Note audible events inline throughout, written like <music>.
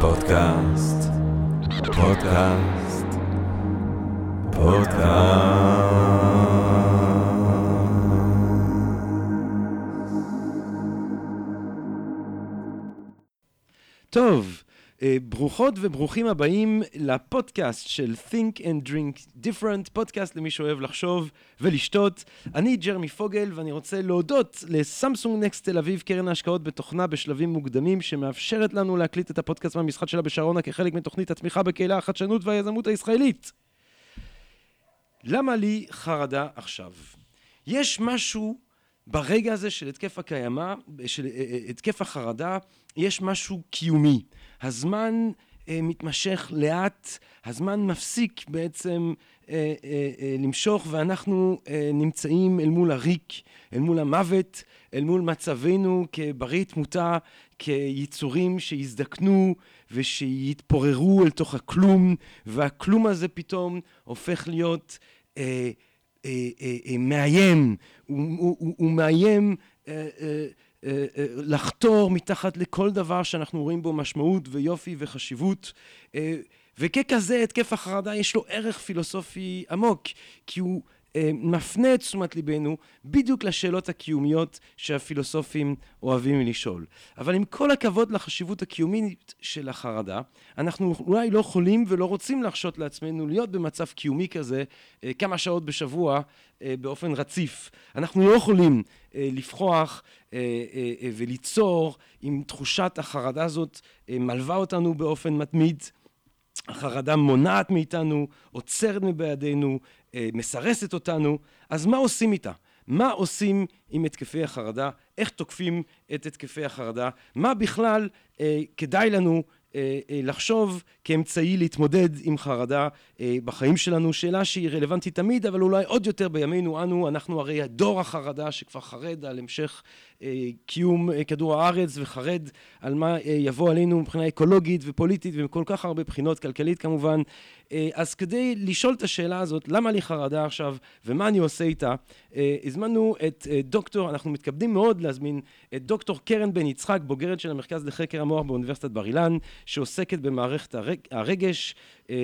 פודקאסט, פודקאסט, פודקאסט. טוב, ברוכות וברוכים הבאים לפודקאסט של Think and Drink Different, פודקאסט למי שאוהב לחשוב ולשתות. אני ג'רמי פוגל, ואני רוצה להודות לסמסונג נקסט תל אביב, קרן ההשקעות בתוכנה בשלבים מוקדמים, שמאפשרת לנו להקליט את הפודקאסט מהמשחק שלה בשרונה כחלק מתוכנית התמיכה בקהילה החדשנות והיזמות הישראלית. למה לי חרדה עכשיו? יש משהו ברגע הזה של התקף הקיימה, של אה, אה, התקף החרדה, יש משהו קיומי. הזמן אה, מתמשך לאט, הזמן מפסיק בעצם אה, אה, אה, למשוך, ואנחנו אה, נמצאים אל מול הריק, אל מול המוות, אל מול מצבנו כברי תמותה, כיצורים שיזדקנו ושיתפוררו אל תוך הכלום, והכלום הזה פתאום הופך להיות אה, אה, אה, אה, מאיים, הוא, הוא, הוא, הוא מאיים אה, אה, לחתור מתחת לכל דבר שאנחנו רואים בו משמעות ויופי וחשיבות. אה, וככזה התקף החרדה יש לו ערך פילוסופי עמוק, כי הוא אה, מפנה את תשומת ליבנו בדיוק לשאלות הקיומיות שהפילוסופים אוהבים לשאול. אבל עם כל הכבוד לחשיבות הקיומית של החרדה, אנחנו אולי לא יכולים ולא רוצים להרשות לעצמנו להיות במצב קיומי כזה אה, כמה שעות בשבוע אה, באופן רציף. אנחנו לא יכולים לפחוח וליצור אם תחושת החרדה הזאת מלווה אותנו באופן מתמיד. החרדה מונעת מאיתנו, עוצרת מבידינו, אה, מסרסת אותנו, אז מה עושים איתה? מה עושים עם התקפי החרדה? איך תוקפים את התקפי החרדה? מה בכלל אה, כדאי לנו אה, אה, לחשוב כאמצעי להתמודד עם חרדה אה, בחיים שלנו, שאלה שהיא רלוונטית תמיד, אבל אולי עוד יותר בימינו אנו, אנחנו הרי הדור החרדה שכבר חרד על המשך קיום כדור הארץ וחרד על מה יבוא עלינו מבחינה אקולוגית ופוליטית ומכל כך הרבה בחינות, כלכלית כמובן. אז כדי לשאול את השאלה הזאת, למה לי חרדה עכשיו ומה אני עושה איתה, הזמנו את דוקטור, אנחנו מתכבדים מאוד להזמין את דוקטור קרן בן יצחק, בוגרת של המרכז לחקר המוח באוניברסיטת בר אילן, שעוסקת במערכת הרג, הרגש אה,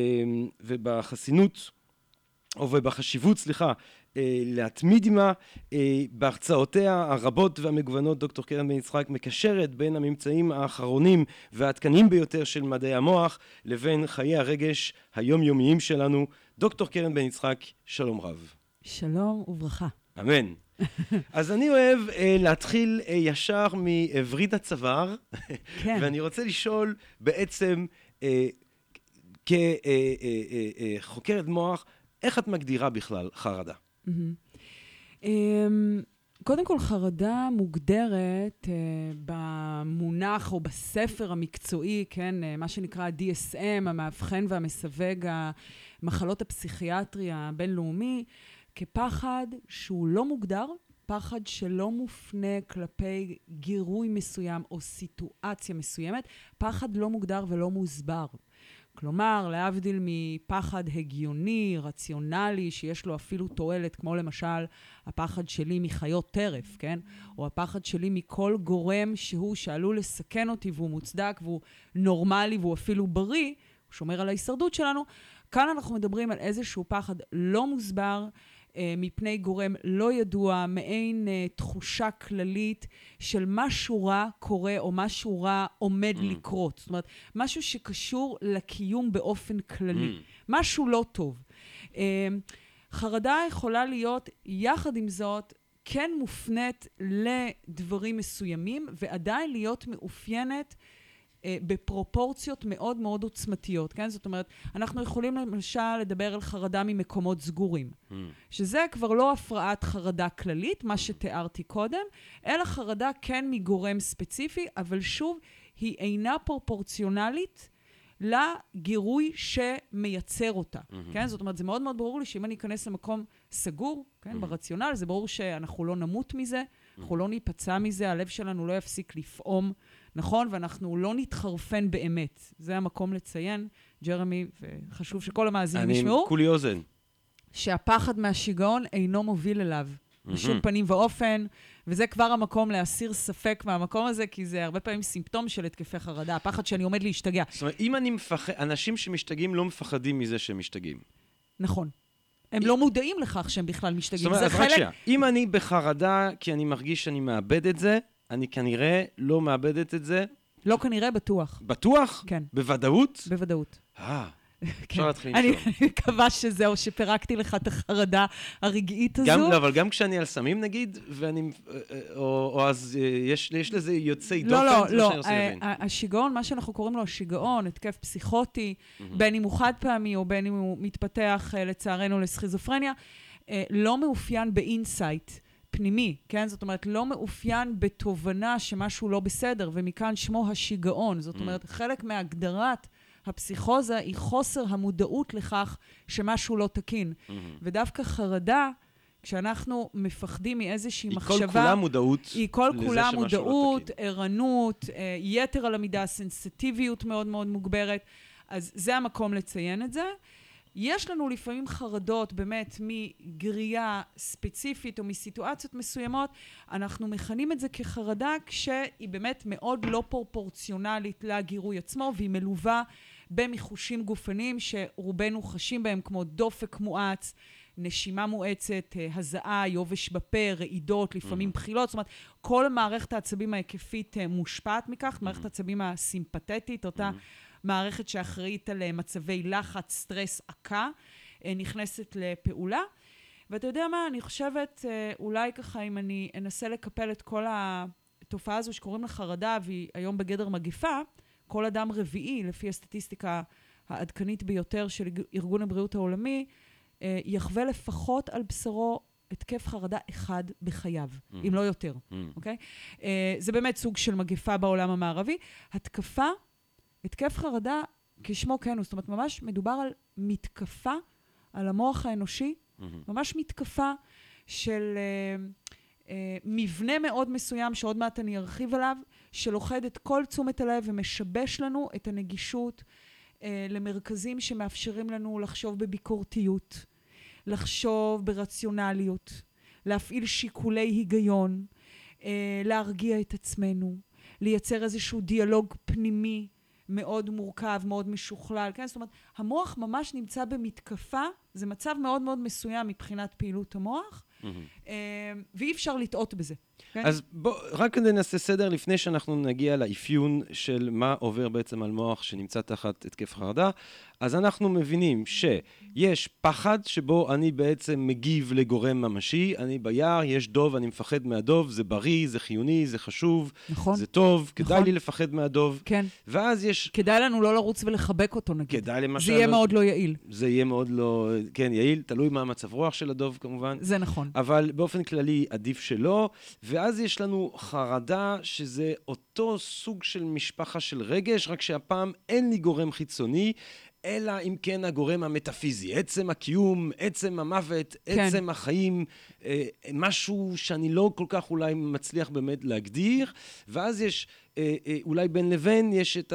ובחסינות, או ובחשיבות, סליחה, אה, להתמיד עימה. אה, בהרצאותיה הרבות והמגוונות דוקטור קרן בן יצחק מקשרת בין הממצאים האחרונים והעדכניים ביותר של מדעי המוח לבין חיי הרגש היומיומיים שלנו. דוקטור קרן בן יצחק, שלום רב. שלום וברכה. אמן. <laughs> אז אני אוהב uh, להתחיל uh, ישר מווריד הצוואר, כן. <laughs> ואני רוצה לשאול בעצם, uh, כחוקרת uh, uh, uh, מוח, איך את מגדירה בכלל חרדה? Mm-hmm. קודם כל, חרדה מוגדרת uh, במונח או בספר המקצועי, כן, uh, מה שנקרא DSM, המאבחן והמסווג המחלות הפסיכיאטרי הבינלאומי, כפחד שהוא לא מוגדר, פחד שלא מופנה כלפי גירוי מסוים או סיטואציה מסוימת, פחד לא מוגדר ולא מוסבר. כלומר, להבדיל מפחד הגיוני, רציונלי, שיש לו אפילו תועלת, כמו למשל הפחד שלי מחיות טרף, כן? או הפחד שלי מכל גורם שהוא שעלול לסכן אותי והוא מוצדק והוא נורמלי והוא אפילו בריא, הוא שומר על ההישרדות שלנו. כאן אנחנו מדברים על איזשהו פחד לא מוסבר, מפני גורם לא ידוע, מעין אה, תחושה כללית של משהו רע קורה או משהו רע עומד mm. לקרות. זאת אומרת, משהו שקשור לקיום באופן כללי. Mm. משהו לא טוב. אה, חרדה יכולה להיות, יחד עם זאת, כן מופנית לדברים מסוימים, ועדיין להיות מאופיינת אה, בפרופורציות מאוד מאוד עוצמתיות, כן? זאת אומרת, אנחנו יכולים למשל לדבר על חרדה ממקומות סגורים, mm. שזה כבר לא הפרעת חרדה כללית, מה שתיארתי קודם, אלא חרדה כן מגורם ספציפי, אבל שוב, היא אינה פרופורציונלית. לגירוי שמייצר אותה, mm-hmm. כן? זאת אומרת, זה מאוד מאוד ברור לי שאם אני אכנס למקום סגור, כן, mm-hmm. ברציונל, זה ברור שאנחנו לא נמות מזה. אנחנו לא ניפצע מזה, הלב שלנו לא יפסיק לפעום נכון, ואנחנו לא נתחרפן באמת. זה המקום לציין, ג'רמי, וחשוב שכל המאזינים ישמעו. אני כולי אוזן. שהפחד מהשיגעון אינו מוביל אליו. בשום פנים ואופן, וזה כבר המקום להסיר ספק מהמקום הזה, כי זה הרבה פעמים סימפטום של התקפי חרדה, הפחד שאני עומד להשתגע. זאת אומרת, אם אני מפחד, אנשים שמשתגעים לא מפחדים מזה שהם משתגעים. נכון. הם לא מודעים לכך שהם בכלל זאת משתגעים. אומרת, אז רק חלק... שנייה, אם אני בחרדה כי אני מרגיש שאני מאבד את זה, אני כנראה לא מאבדת את זה. לא כנראה, בטוח. בטוח? כן, בוודאות? בוודאות. אה. <laughs> אפשר להתחיל אני לשאול. <laughs> אני מקווה שזהו, שפירקתי לך את החרדה הרגעית הזו. גם, לא, אבל גם כשאני על סמים נגיד, ואני, אה, או, או אז אה, יש, יש לזה יוצאי דופן, לא, לא, לא. השיגעון, מה שאנחנו קוראים לו השיגעון, התקף פסיכוטי, בין אם הוא חד פעמי או בין אם הוא מתפתח, לצערנו, לסכיזופרניה, לא מאופיין ב insight. פנימי, כן? זאת אומרת, לא מאופיין בתובנה שמשהו לא בסדר, ומכאן שמו השיגעון. זאת אומרת, חלק מהגדרת הפסיכוזה היא חוסר המודעות לכך שמשהו לא תקין. ודווקא חרדה, כשאנחנו מפחדים מאיזושהי היא מחשבה... כל כולה מודעות היא כל לזה כולה שמשהו לא מודעות, תקין. ערנות, אה, יתר על המידה, סנסטיביות מאוד מאוד מוגברת. אז זה המקום לציין את זה. יש לנו לפעמים חרדות באמת מגריעה ספציפית או מסיטואציות מסוימות, אנחנו מכנים את זה כחרדה כשהיא באמת מאוד לא פרופורציונלית לגירוי עצמו והיא מלווה במיחושים גופניים שרובנו חשים בהם כמו דופק מואץ, נשימה מואצת, אה, הזעה, יובש בפה, רעידות, לפעמים בחילות, זאת אומרת, כל מערכת העצבים ההיקפית אה, מושפעת מכך, מערכת העצבים הסימפתטית, אותה מערכת שאחראית על אה, מצבי לחץ, סטרס, עקה, נכנסת לפעולה. ואתה יודע מה, אני חושבת, אולי ככה, אם אני אנסה לקפל את כל התופעה הזו שקוראים לה חרדה, והיא היום בגדר מגיפה, כל אדם רביעי, לפי הסטטיסטיקה העדכנית ביותר של ארגון הבריאות העולמי, אה, יחווה לפחות על בשרו התקף חרדה אחד בחייו, אם לא יותר, אוקיי? אה, זה באמת סוג של מגפה בעולם המערבי. התקפה, התקף חרדה, כשמו כן הוא, זאת אומרת, ממש מדובר על מתקפה על המוח האנושי, ממש מתקפה של אה, אה, מבנה מאוד מסוים, שעוד מעט אני ארחיב עליו, שלוכד את כל תשומת הלב ומשבש לנו את הנגישות אה, למרכזים שמאפשרים לנו לחשוב בביקורתיות, לחשוב ברציונליות, להפעיל שיקולי היגיון, אה, להרגיע את עצמנו, לייצר איזשהו דיאלוג פנימי מאוד מורכב, מאוד משוכלל, כן? זאת אומרת, המוח ממש נמצא במתקפה, זה מצב מאוד מאוד מסוים מבחינת פעילות המוח, אה, ואי אפשר לטעות בזה. כן? אז בוא, רק כדי נעשה סדר לפני שאנחנו נגיע לאפיון של מה עובר בעצם על מוח שנמצא תחת התקף חרדה, אז אנחנו מבינים שיש פחד שבו אני בעצם מגיב לגורם ממשי, אני ביער, יש דוב, אני מפחד מהדוב, זה בריא, זה חיוני, זה חשוב, נכון. זה טוב, כדאי נכון. לי לפחד מהדוב, כן. ואז יש, כדאי לנו לא לרוץ ולחבק אותו, נגיד. כדאי למשל, זה יהיה לא- מאוד לא יעיל. זה יהיה מאוד לא, כן, יעיל, תלוי מה המצב רוח של הדוב כמובן. זה נכון. אבל באופן כללי עדיף שלא, ואז יש לנו חרדה שזה אותו סוג של משפחה של רגש, רק שהפעם אין לי גורם חיצוני, אלא אם כן הגורם המטאפיזי, עצם הקיום, עצם המוות, כן. עצם החיים, אה, משהו שאני לא כל כך אולי מצליח באמת להגדיר, ואז יש אה, אה, אולי בין לבין, יש את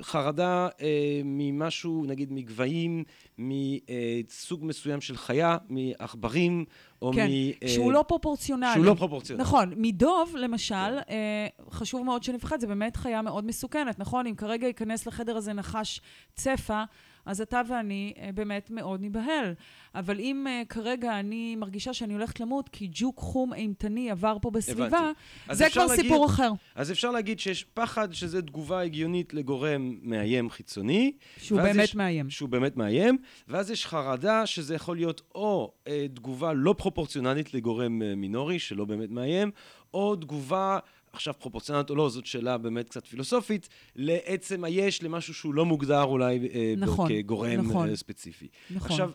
החרדה אה, ממשהו, נגיד מגבהים, מסוג מסוים של חיה, מעכברים, או כן, מ... אה, שהוא לא פרופורציונלי. שהוא לא פרופורציונלי. נכון. מדוב, למשל, אה, חשוב מאוד שנפחד, זה באמת חיה מאוד מסוכנת, נכון? אם כרגע ייכנס לחדר הזה נחש צפה, אז אתה ואני אה, באמת מאוד ניבהל. אבל אם אה, כרגע אני מרגישה שאני הולכת למות כי ג'וק חום אימתני עבר פה בסביבה, זה כבר להגיד- סיפור אחר, אז אפשר להגיד שיש פחד שזה תגובה הגיונית לגורם מאיים חיצוני. שהוא באמת יש- מאיים. שהוא באמת מאיים, ואז יש חרדה שזה יכול להיות או אה, תגובה לא פרופורציונלית לגורם אה, מינורי, שלא באמת מאיים, או תגובה, עכשיו פרופורציונלית או לא, זאת שאלה באמת קצת פילוסופית, לעצם היש, למשהו שהוא לא מוגדר אולי אה, נכון, כגורם נכון. אה, ספציפי. נכון. עכשיו,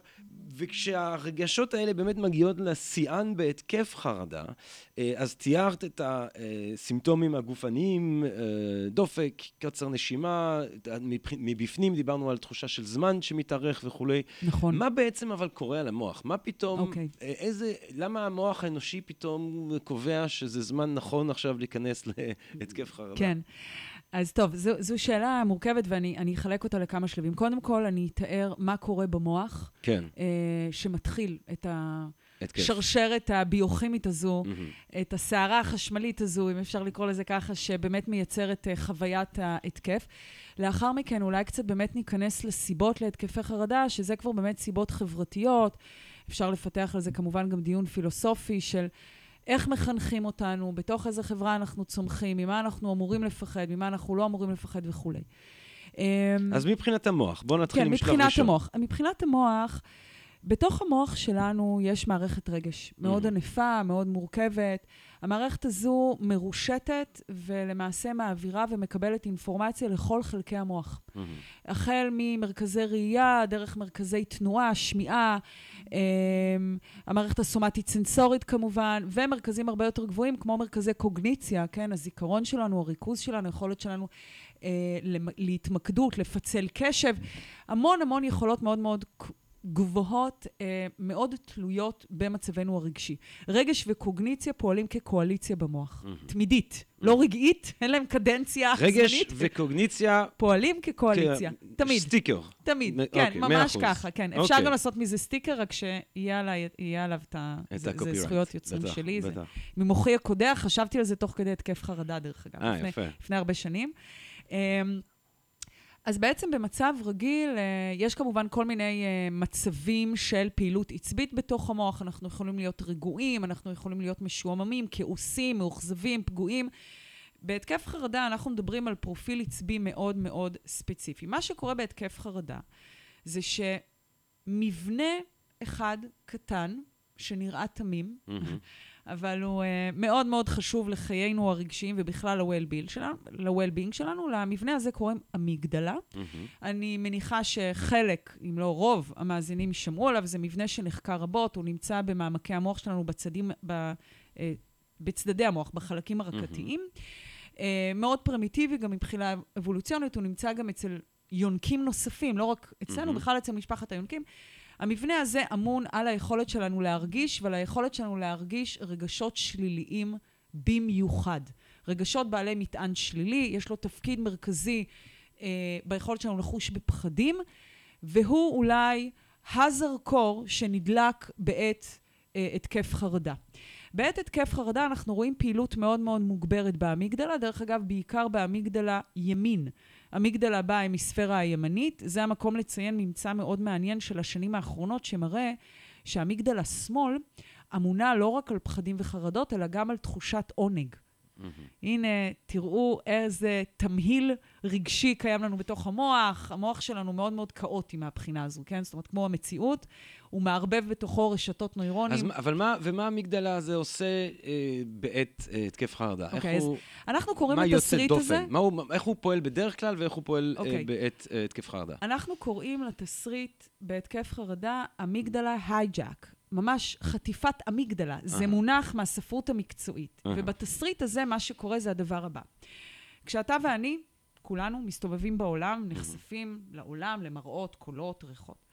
וכשהרגשות האלה באמת מגיעות לשיאן בהתקף חרדה, אה, אז תיארת את הסימפטומים הגופניים, אה, דופק, קצר נשימה, מבפנים דיברנו על תחושה של זמן שמתארך וכולי. נכון. מה בעצם אבל קורה על המוח? מה פתאום, אוקיי. אה, איזה, למה המוח האנושי פתאום קובע שזה זמן נכון עכשיו להיכנס <laughs> להתקף חרדה? כן. אז טוב, זו, זו שאלה מורכבת ואני אני אחלק אותה לכמה שלבים. קודם כל, אני אתאר מה קורה במוח כן. אה, שמתחיל את. השרשרת הביוכימית הזו, מהמם. את הסערה החשמלית הזו, אם אפשר לקרוא לזה ככה, שבאמת מייצרת אה, חוויית ההתקף. לאחר מכן אולי קצת באמת ניכנס לסיבות להתקפי חרדה, שזה כבר באמת סיבות חברתיות. אפשר לפתח על זה כמובן גם דיון פילוסופי של איך מחנכים אותנו, בתוך איזה חברה אנחנו צומחים, ממה אנחנו אמורים לפחד, ממה אנחנו לא אמורים לפחד וכולי. אמ, אז מבחינת המוח, בואו נתחיל כן, משלב מבחינת ראשון. המוח. מבחינת המוח, בתוך המוח שלנו יש מערכת רגש מאוד Mhm. ענפה, מאוד מורכבת. המערכת הזו מרושתת ולמעשה מעבירה ומקבלת אינפורמציה לכל חלקי המוח. מהמם. החל ממרכזי ראייה, דרך מרכזי תנועה, שמיעה, המערכת הסומטית-סנסורית כמובן, ומרכזים הרבה יותר גבוהים, כמו מרכזי קוגניציה, כן? הזיכרון שלנו, הריכוז שלנו, היכולת שלנו אה, להתמקדות, לפצל קשב, המון המון יכולות מאוד מאוד גבוהות, אה, מאוד תלויות במצבנו הרגשי. רגש וקוגניציה פועלים כקואליציה במוח, מהמם. תמידית, לא רגעית, אין להם קדנציה רגש זמנית, וקוגניציה, פועלים כקואליציה, תמיד. סטיקר. תמיד, מ- כן, אוקיי, ממש אחוז. ככה, כן. אפשר אוקיי. גם לעשות מזה סטיקר, רק שיהיה יהיה עליו את ה... זה- זה. זכויות יוצרים בטח, שלי, זה בטח. ממוחי הקודח, חשבתי על זה תוך כדי התקף חרדה, דרך אגב, אה, יפה. לפני הרבה שנים. אמ, אז בעצם במצב רגיל, אה, יש כמובן כל מיני אה, מצבים של פעילות עצבית בתוך המוח. אנחנו יכולים להיות רגועים, אנחנו יכולים להיות משועממים, כעוסים, מאוכזבים, פגועים. בהתקף חרדה אנחנו מדברים על פרופיל עצבי מאוד מאוד ספציפי. מה שקורה בהתקף חרדה זה שמבנה אחד קטן, שנראה תמים, מהמם. אבל הוא uh, מאוד מאוד חשוב לחיינו הרגשיים ובכלל ל-well-being שלנו, ל-well-being שלנו. למבנה הזה קוראים אמיגדלה. מהמם. אני מניחה שחלק, אם לא רוב, המאזינים שמעו עליו, זה מבנה שנחקר רבות, הוא נמצא במעמקי המוח שלנו, בצדים, ב, אה, בצדדי המוח, בחלקים הרקתיים. אה, מאוד פרימיטיבי, גם מבחינה אבולוציונית, הוא נמצא גם אצל יונקים נוספים, לא רק אצלנו, מהמם. בכלל אצל משפחת היונקים. המבנה הזה אמון על היכולת שלנו להרגיש ועל היכולת שלנו להרגיש רגשות שליליים במיוחד. רגשות בעלי מטען שלילי, יש לו תפקיד מרכזי אה, ביכולת שלנו לחוש בפחדים, והוא אולי הזרקור שנדלק בעת אה, התקף חרדה. בעת התקף חרדה אנחנו רואים פעילות מאוד מאוד מוגברת באמיגדלה, דרך אגב, בעיקר באמיגדלה ימין. אמיגדלה באה עם הספירה הימנית, זה המקום לציין ממצא מאוד מעניין של השנים האחרונות, שמראה שהאמיגדלה שמאל אמונה לא רק על פחדים וחרדות, אלא גם על תחושת עונג. מהמם. הנה, תראו איזה תמהיל רגשי קיים לנו בתוך המוח. המוח שלנו מאוד מאוד כאוטי מהבחינה הזו, כן? זאת אומרת, כמו המציאות, הוא מערבב בתוכו רשתות נוירונים. אז אבל מה, ומה המגדלה הזה עושה אה, בעת אה, התקף חרדה? אוקיי, איך אז הוא, אנחנו קוראים יוצא לתסריט הזה... דופן? מה הוא, איך הוא פועל בדרך כלל ואיך הוא פועל אה, אוקיי. בעת אה, התקף חרדה? אנחנו קוראים לתסריט בהתקף חרדה אמיגדלה הייג'אק. ממש חטיפת אמיגדלה. זה אהה. מונח מהספרות המקצועית. אהה. ובתסריט הזה, מה שקורה זה הדבר הבא. כשאתה ואני, כולנו, מסתובבים בעולם, נחשפים לעולם, למראות, קולות, ריחות.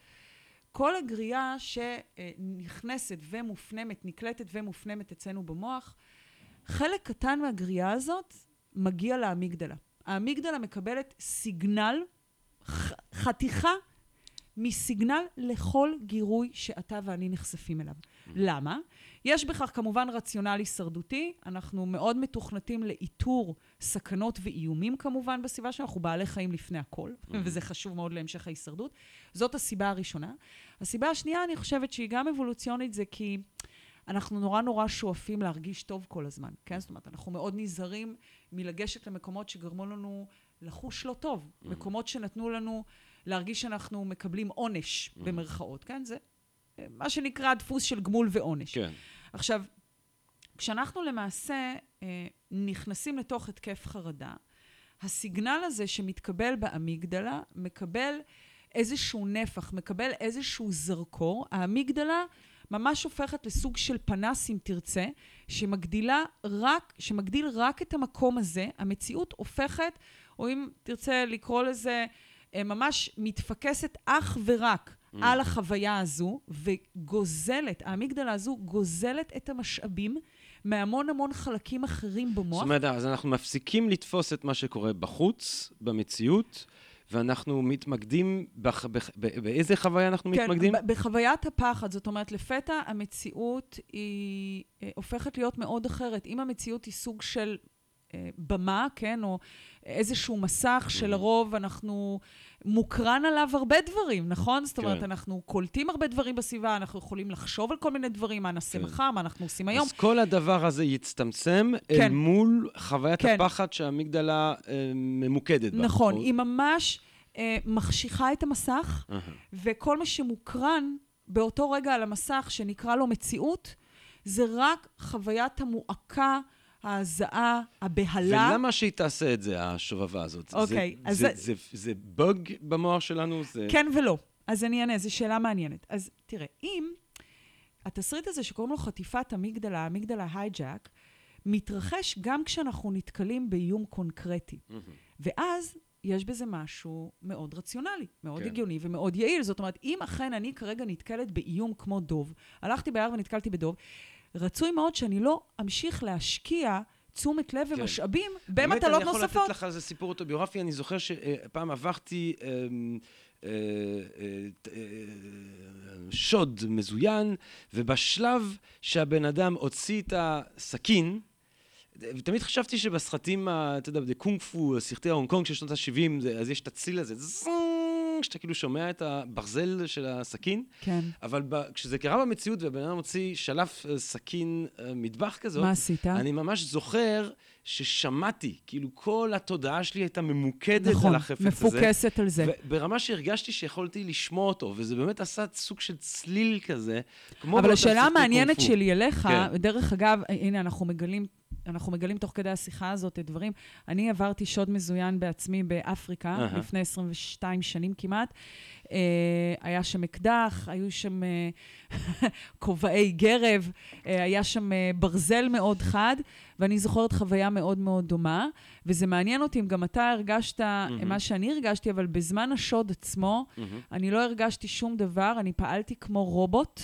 כל הגריעה שנכנסת ומופנמת, נקלטת ומופנמת אצלנו במוח, חלק קטן מהגריעה הזאת מגיע לאמיגדלה. האמיגדלה מקבלת סיגנל, ח- חתיכה מסיגנל לכל גירוי שאתה ואני נחשפים אליו. למה? יש בכך כמובן רציונל הישרדותי, אנחנו מאוד מתוכנתים לאיתור סכנות ואיומים כמובן בסביבה שלנו, אנחנו בעלי חיים לפני הכל, וזה חשוב מאוד להמשך ההישרדות. זאת הסיבה הראשונה. הסיבה השנייה, אני חושבת שהיא גם אבולוציונית, זה כי אנחנו נורא נורא שואפים להרגיש טוב כל הזמן, כן? זאת אומרת, אנחנו מאוד נזהרים מלגשת למקומות שגרמו לנו לחוש לא טוב, מקומות שנתנו לנו להרגיש שאנחנו מקבלים עונש, במרכאות, כן? זה מה שנקרא דפוס של גמול ועונש. כן. עכשיו, כשאנחנו למעשה אה, נכנסים לתוך התקף חרדה, הסיגנל הזה שמתקבל באמיגדלה מקבל איזשהו נפח, מקבל איזשהו זרקור. האמיגדלה ממש הופכת לסוג של פנס, אם תרצה, שמגדילה רק, שמגדיל רק את המקום הזה. המציאות הופכת, או אם תרצה לקרוא לזה, אה, ממש מתפקסת אך ורק על החוויה הזו, וגוזלת, האמיגדלה הזו גוזלת את המשאבים מהמון המון חלקים אחרים במוח. זאת אומרת, אז אנחנו מפסיקים לתפוס את מה שקורה בחוץ, במציאות, ואנחנו מתמקדים, בח, בח, באיזה חוויה אנחנו כן, מתמקדים? ב- בחוויית הפחד, זאת אומרת, לפתע המציאות היא אה, הופכת להיות מאוד אחרת. אם המציאות היא סוג של אה, במה, כן, או איזשהו מסך שלרוב אנחנו, מוקרן עליו הרבה דברים, נכון? זאת אומרת, כן. אנחנו קולטים הרבה דברים בסביבה, אנחנו יכולים לחשוב על כל מיני דברים, מה נעשה כן. מחר, מה אנחנו עושים היום. אז כל הדבר הזה יצטמצם אל כן. מול חוויית כן. הפחד שהאמיגדלה אה, ממוקדת בה. נכון, היא ממש אה, מחשיכה את המסך, אהה. וכל מה שמוקרן באותו רגע על המסך, שנקרא לו מציאות, זה רק חוויית המועקה, ההזעה, הבהלה. ולמה שהיא תעשה את זה, השובבה הזאת? זה- אוקיי, אז זה, זה- זה, זה בug במוח שלנו? זה... כן ולא. אז אני אענה, זו שאלה מעניינת. אז תראה, אם התסריט הזה שקוראים לו חטיפת אמיגדלה, אמיגדלה הייג'אק, מתרחש גם כשאנחנו נתקלים באיום קונקרטי. מהמם. ואז יש בזה משהו מאוד רציונלי, מאוד. כן. הגיוני ומאוד יעיל. זאת אומרת, אם אכן אני כרגע נתקלת באיום כמו דוב, הלכתי ביער ונתקלתי בדוב, רצוי מאוד שאני לא אמשיך להשקיע תשומת לב כן. ומשאבים באמת, במטלות אני יכול נוספות. לתת לך על זה סיפור אוטוביוגרפי. אני זוכר שפעם עברתי אה, אה, אה, שוד מזוין, ובשלב שהבן אדם הוציא את הסכין, ותמיד חשבתי שבסרטים, אתה יודע, בקונג פו, סרטי ההונג קונג של שנות ה-70, אז יש את הציל הזה, זונג, שאתה כאילו שומע את הברזל של הסכין, כן. אבל ב- כשזה קרה במציאות והבן אדם הוציא שלף אה, סכין אה, מטבח כזאת, מה עשית? אני ממש זוכר ששמעתי, כאילו כל התודעה שלי הייתה ממוקדת נכון, על החפץ הזה. מפוקסת על זה. ברמה שהרגשתי שיכולתי לשמוע אותו, וזה באמת עשה סוג של צליל כזה, כמו אבל השאלה המעניינת. שלי אליך, כן. דרך אגב, הנה, אנחנו מגלים... אנחנו מגלים תוך כדי השיחה הזאת את דברים. אני עברתי שוד מזוין בעצמי באפריקה, אהה. לפני 22 שנים כמעט. אה, היה שם אקדח, היו שם אה, <laughs> כובעי גרב, אה, היה שם אה, ברזל מאוד חד, ואני זוכרת חוויה מאוד מאוד דומה. וזה מעניין אותי אם גם אתה הרגשת מהמם. מה שאני הרגשתי, אבל בזמן השוד עצמו, מהמם. אני לא הרגשתי שום דבר, אני פעלתי כמו רובוט,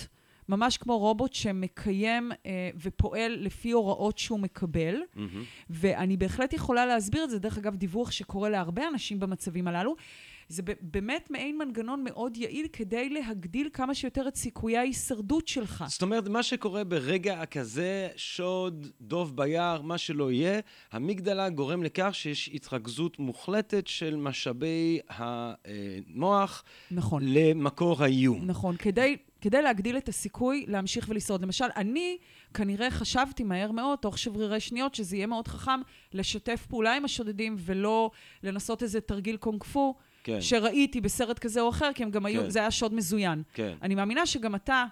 ממש כמו רובוט שמקיים אה, ופועל לפי הוראות שהוא מקבל, מהמם. ואני בהחלט יכולה להסביר את זה, דרך אגב, דיווח שקורה להרבה אנשים במצבים הללו. זה באמת מעין מנגנון מאוד יעיל כדי להגדיל כמה שיותר את סיכויי ההישרדות שלך. זאת אומרת, מה שקורה ברגע כזה, שוד, דוב ביער, מה שלא יהיה, המגדלה גורם לכך שיש התרכזות מוחלטת של משאבי המוח נכון. למקור האיום. נכון, כדי, כדי להגדיל את הסיכוי להמשיך ולשרוד. למשל, אני כנראה חשבתי מהר מאוד, תוך שברירי שניות, שזה יהיה מאוד חכם לשתף פעולה עם השודדים ולא לנסות איזה תרגיל קונג פו, כן, שראיתי בסרט כזה או אחר, כי הם גם היו, כן. זה היה שוד מזוין. כן. אני מאמינה שגם אתה,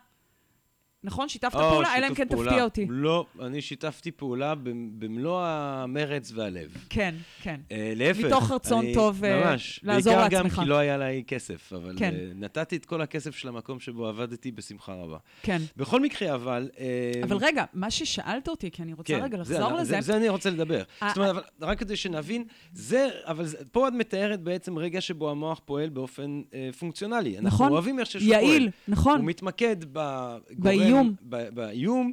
נכון? שיתפת או, פעולה, אלא אם כן פעולה. תפתיע אותי. לא, אני שיתפתי פעולה במ- במלוא המרץ והלב. כן, כן. אה, להפך. מתוך רצון אני- טוב, אה, ממש. לעזור בעיקר גם לעצמך. כי לא היה לי כסף, אבל כן. אה, נתתי את כל הכסף של המקום שבו עבדתי בשמחה רבה. כן. בכל מקרה, אבל... אה, אבל רגע, מה ששאלת אותי, כי אני רוצה כן, רגע זה- לחזור זה, לזה. זה אני רוצה לדבר. זאת אומרת, אבל רק כדי שנבין, זה, אבל זה, פה את מתארת בעצם רגע שבו המוח פועל באופן אה, פונקציונלי. אנחנו נכון. אוהבים איך שהוא פועל. יעיל, נכון. הוא מתמקד בגורם, באיום. באיום,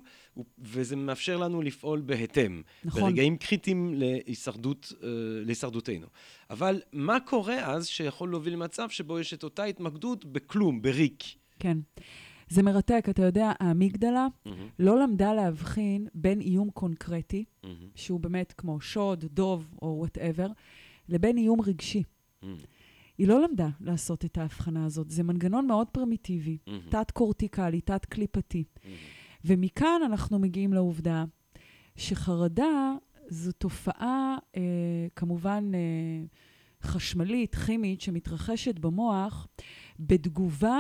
וזה מאפשר לנו לפעול בהתאם. נכון. ברגעים קריטיים להישרדות, אה, להישרדותנו. אבל מה קורה אז שיכול להוביל למצב שבו יש את אותה התמקדות בכלום, בריק? כן. זה מרתק, אתה יודע, האמיגדלה מהמם, לא למדה להבחין בין איום קונקרטי, מהמם, שהוא באמת כמו שוד, דוב או whatever, לבין איום רגשי. מהמם, היא לא למדה לעשות את ההבחנה הזאת. זה מנגנון מאוד פרימיטיבי, מהמם, תת-קורטיקלי, תת-קליפתי. מהמם. ומכאן אנחנו מגיעים לעובדה שחרדה זו תופעה, אה, כמובן, אה, חשמלית, כימית, שמתרחשת במוח בתגובה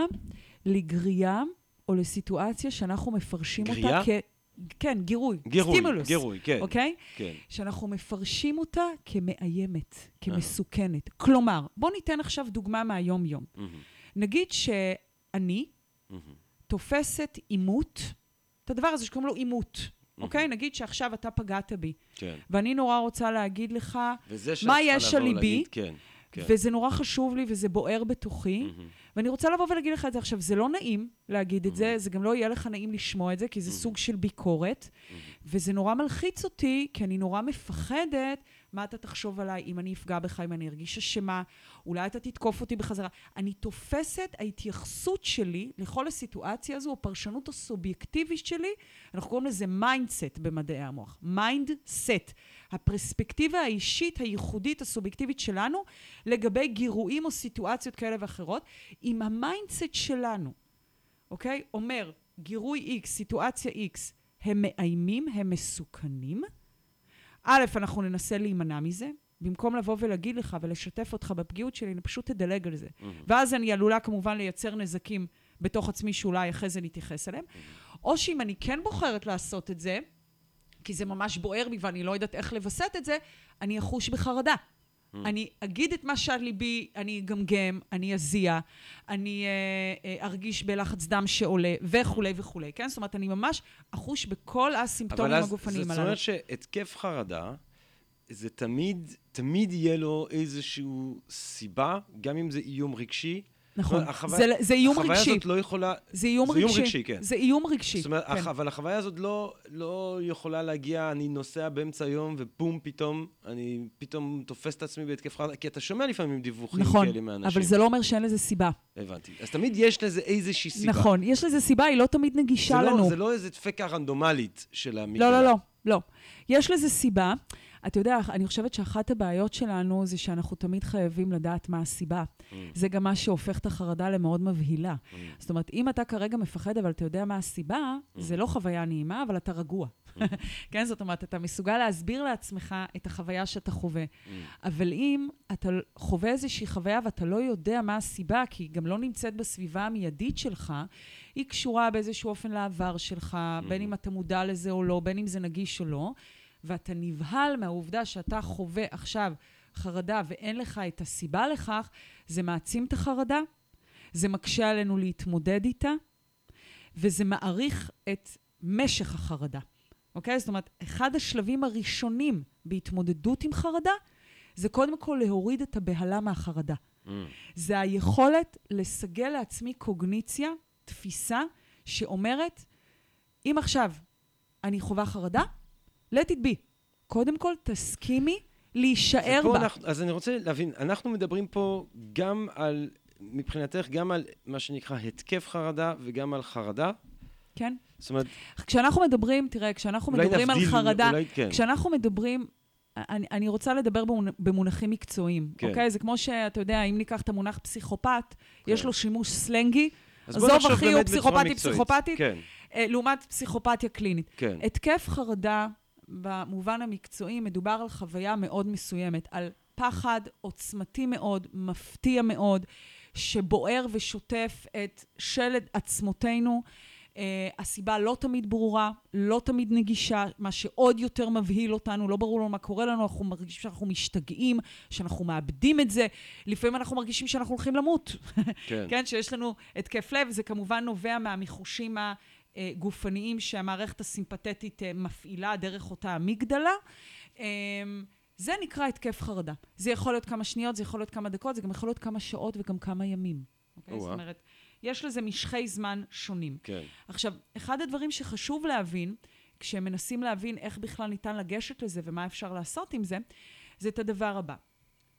לגריעה או לסיטואציה שאנחנו מפרשים גריעה? אותה כ... כן, גירוי. גירוי, סטימולוס. גירוי, כן. אוקיי? כן. שאנחנו מפרשים אותה כמאיימת, כמסוכנת. כלומר, בואו ניתן עכשיו דוגמה מהיום-יום. מהמם, נגיד שאני מהמם, תופסת עימות, את הדבר הזה שקוראים לו עימות, אוקיי? נגיד שעכשיו אתה פגעת בי, כן. ואני נורא רוצה להגיד לך, מה יש על ליבי? כן, כן. וזה נורא חשוב לי וזה בוער בתוכי, מהמם, ואני רוצה לבוא ולהגיד לך את זה עכשיו, זה לא נעים להגיד את זה, זה גם לא יהיה לך נעים לשמוע את זה, כי זה סוג של ביקורת, וזה נורא מלחיץ אותי, כי אני נורא מפחדת מה אתה תחשוב עליי, אם אני אפגע בך, אם אני ארגיש אשמה, אולי אתה תתקוף אותי בחזרה. אני תופסת, ההתייחסות שלי לכל הסיטואציה הזו, הפרשנות הסובייקטיבית שלי, אנחנו קוראים לזה mindset במדעי המוח. mindset. הפרספקטיבה האישית, הייחודית, הסובייקטיבית שלנו, לגבי גירויים או סיטואציות כאלה ואחרות, אם ה mindset שלנו, אוקיי, אומר, גירוי X, סיטואציה X, הם מאיימים, הם מסוכנים, א', אנחנו ננסה להימנע מזה. במקום לבוא ולהגיד לך ולשתף אותך בפגיעות שלי, אני פשוט אדלג על זה. Mm-hmm. ואז אני עלולה כמובן לייצר נזקים בתוך עצמי שאולי אחרי זה נתייחס אליהם. Mm-hmm. או שאם אני כן בוחרת לעשות את זה, כי זה ממש בוער בי ואני לא יודעת איך לווסת את זה, אני אחוש בחרדה. Mm. אני אגיד את מה שעל ליבי, אני אגמגם, אני אזיע, אני אה, אה, ארגיש בלחץ דם שעולה, וכולי וכולי, כן? זאת אומרת, אני ממש אחוש בכל הסימפטומים הגופניים הללו. אבל אז זאת אומרת שהתקף חרדה, זה תמיד, תמיד יהיה לו איזושהי סיבה, גם אם זה איום רגשי, נכון, החווה, זה, זה איום החוויה רגשי. החוויה הזאת לא יכולה... זה איום זה רגשי. איום רגשי, כן. זה איום רגשי, זאת אומרת, כן. אבל החוויה הזאת לא, לא יכולה להגיע, אני נוסע באמצע היום, ובום, פתאום, אני פתאום תופס את עצמי בהתקף חרדה, כי אתה שומע לפעמים דיווחים נכון, כאלה מאנשים. אבל זה לא אומר שאין לזה סיבה. הבנתי. אז תמיד יש לזה איזושהי סיבה. נכון, יש לזה סיבה, היא לא תמיד נגישה זה לנו. לא, זה לא איזה דפקה רנדומלית של המגדלה. לא, לא, לא, לא. יש לזה סיבה. אתה יודע, אני חושבת שאחת הבעיות שלנו זה שאנחנו תמיד חייבים לדעת מה הסיבה. Mm. זה גם מה שהופך את החרדה למאוד מבהילה. Mm. זאת אומרת, אם אתה כרגע מפחד, אבל אתה יודע מה הסיבה, mm. זה לא חוויה נעימה, אבל אתה רגוע. Mm. <laughs> כן, זאת אומרת, אתה מסוגל להסביר לעצמך את החוויה שאתה חווה. Mm. אבל אם אתה חווה איזושהי חוויה ואתה לא יודע מה הסיבה, כי היא גם לא נמצאת בסביבה המיידית שלך, היא קשורה באיזשהו אופן לעבר שלך, mm. בין אם אתה מודע לזה או לא, בין אם זה נגיש או לא. ואתה נבהל מהעובדה שאתה חווה עכשיו חרדה ואין לך את הסיבה לכך, זה מעצים את החרדה, זה מקשה עלינו להתמודד איתה, וזה מעריך את משך החרדה. אוקיי? זאת אומרת, אחד השלבים הראשונים בהתמודדות עם חרדה, זה קודם כל להוריד את הבהלה מהחרדה. Mm. זה היכולת לסגל לעצמי קוגניציה, תפיסה, שאומרת, אם עכשיו אני חווה חרדה, let it be. קודם כל, תסכימי להישאר בה. אנחנו, אז אני רוצה להבין, אנחנו מדברים פה גם על, מבחינתך, גם על מה שנקרא התקף חרדה וגם על חרדה. כן. זאת אומרת... כשאנחנו מדברים, תראה, כשאנחנו מדברים נבדיל, על חרדה, אולי, כן. כשאנחנו מדברים, אני, אני רוצה לדבר במונחים מקצועיים, כן. אוקיי? זה כמו שאתה יודע, אם ניקח את המונח פסיכופת, כן. יש לו שימוש סלנגי, עזוב אחי, הוא פסיכופתי, פסיכופתית, כן. לעומת פסיכופתיה קלינית. כן. התקף חרדה במובן המקצועי מדובר על חוויה מאוד מסוימת, על פחד עוצמתי מאוד, מפתיע מאוד, שבוער ושוטף את שלד עצמותינו. Uh, הסיבה לא תמיד ברורה, לא תמיד נגישה, מה שעוד יותר מבהיל אותנו, לא ברור לנו מה קורה לנו, אנחנו מרגישים שאנחנו משתגעים, שאנחנו מאבדים את זה. לפעמים אנחנו מרגישים שאנחנו הולכים למות. כן. <laughs> כן, שיש לנו התקף לב, זה כמובן נובע מהמיחושים ה... אה, גופניים שהמערכת הסימפתטית אה, מפעילה דרך אותה אמיגדלה. אה, זה נקרא התקף חרדה. זה יכול להיות כמה שניות, זה יכול להיות כמה דקות, זה גם יכול להיות כמה שעות וגם כמה ימים. אוקיי? זאת אומרת, יש לזה משכי זמן שונים. כן. עכשיו, אחד הדברים שחשוב להבין, כשמנסים להבין איך בכלל ניתן לגשת לזה ומה אפשר לעשות עם זה, זה את הדבר הבא.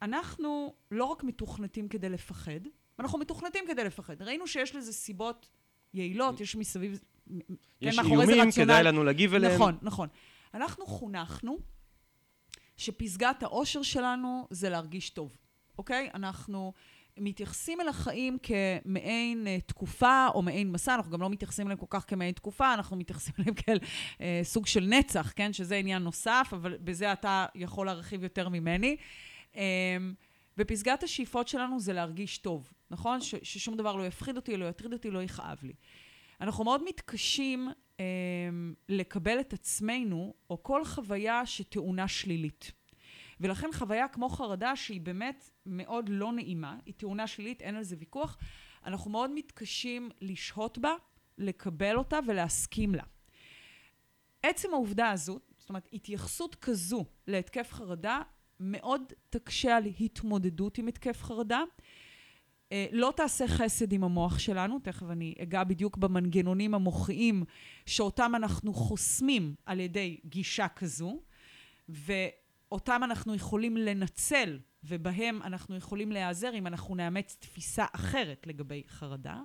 אנחנו לא רק מתוכנתים כדי לפחד, אנחנו מתוכנתים כדי לפחד. ראינו שיש לזה סיבות יעילות, יש מסביב יש כן, איומים, כדאי לנו להגיב אליהם. נכון, נכון. אנחנו חונכנו שפסגת האושר שלנו זה להרגיש טוב, אוקיי? אנחנו מתייחסים אל החיים כמעין uh, תקופה או מעין מסע, אנחנו גם לא מתייחסים אליהם כל כך כמעין תקופה, אנחנו מתייחסים אליהם <laughs> כאל uh, סוג של נצח, כן? שזה עניין נוסף, אבל בזה אתה יכול להרחיב יותר ממני. Um, ופסגת השאיפות שלנו זה להרגיש טוב, נכון? ש- ששום דבר לא יפחיד אותי, לא יטריד אותי, לא יכאב לי. אנחנו מאוד מתקשים אה, לקבל את עצמנו, או כל חוויה שטעונה שלילית. ולכן חוויה כמו חרדה, שהיא באמת מאוד לא נעימה, היא טעונה שלילית, אין על זה ויכוח, אנחנו מאוד מתקשים לשהות בה, לקבל אותה ולהסכים לה. עצם העובדה הזו, זאת אומרת, התייחסות כזו להתקף חרדה, מאוד תקשה על התמודדות עם התקף חרדה, לא תעשה חסד עם המוח שלנו, תכף אני אגע בדיוק במנגנונים המוחיים שאותם אנחנו חוסמים על ידי גישה כזו, ואותם אנחנו יכולים לנצל, ובהם אנחנו יכולים להיעזר אם אנחנו נאמץ תפיסה אחרת לגבי חרדה.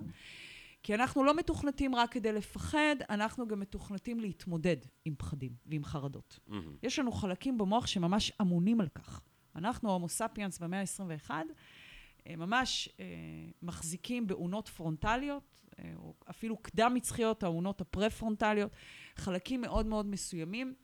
כי אנחנו לא מתוכנתים רק כדי לפחד, אנחנו גם מתוכנתים להתמודד עם פחדים ועם חרדות. Mm-hmm. יש לנו חלקים במוח שממש אמונים על כך. אנחנו, הומו ספיאנס במאה ה-21, אה, ממש אה, מחזיקים באונות פרונטליות, אה, או אפילו קדם מצחיות, האונות הפרה-פרונטליות, חלקים מאוד מאוד מסוימים,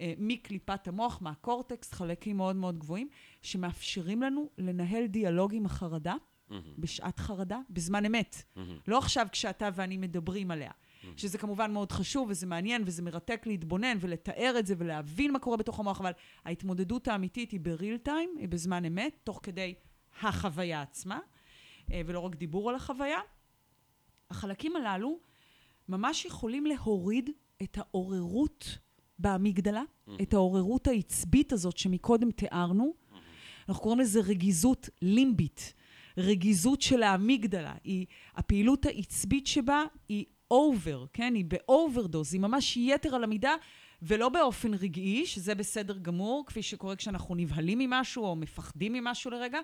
אה, מקליפת המוח, מהקורטקס, חלקים מאוד מאוד גבוהים, שמאפשרים לנו לנהל דיאלוג עם החרדה, Mm-hmm. בשעת חרדה, בזמן אמת. לא עכשיו כשאתה ואני מדברים עליה. שזה כמובן מאוד חשוב, וזה מעניין, וזה מרתק להתבונן ולתאר את זה ולהבין מה קורה בתוך המוח, אבל ההתמודדות האמיתית היא ב real time, היא בזמן אמת, תוך כדי החוויה עצמה, אה, ולא רק דיבור על החוויה. החלקים הללו ממש יכולים להוריד את העוררות באמיגדלה, את העוררות העצבית הזאת שמקודם תיארנו. אנחנו קוראים לזה רגיזות לימבית. רגיזות של האמיגדלה, היא, הפעילות העצבית שבה היא over, כן? היא ב overdose, היא ממש יתר על המידה, ולא באופן רגעי, שזה בסדר גמור, כפי שקורה כשאנחנו נבהלים ממשהו או מפחדים ממשהו לרגע.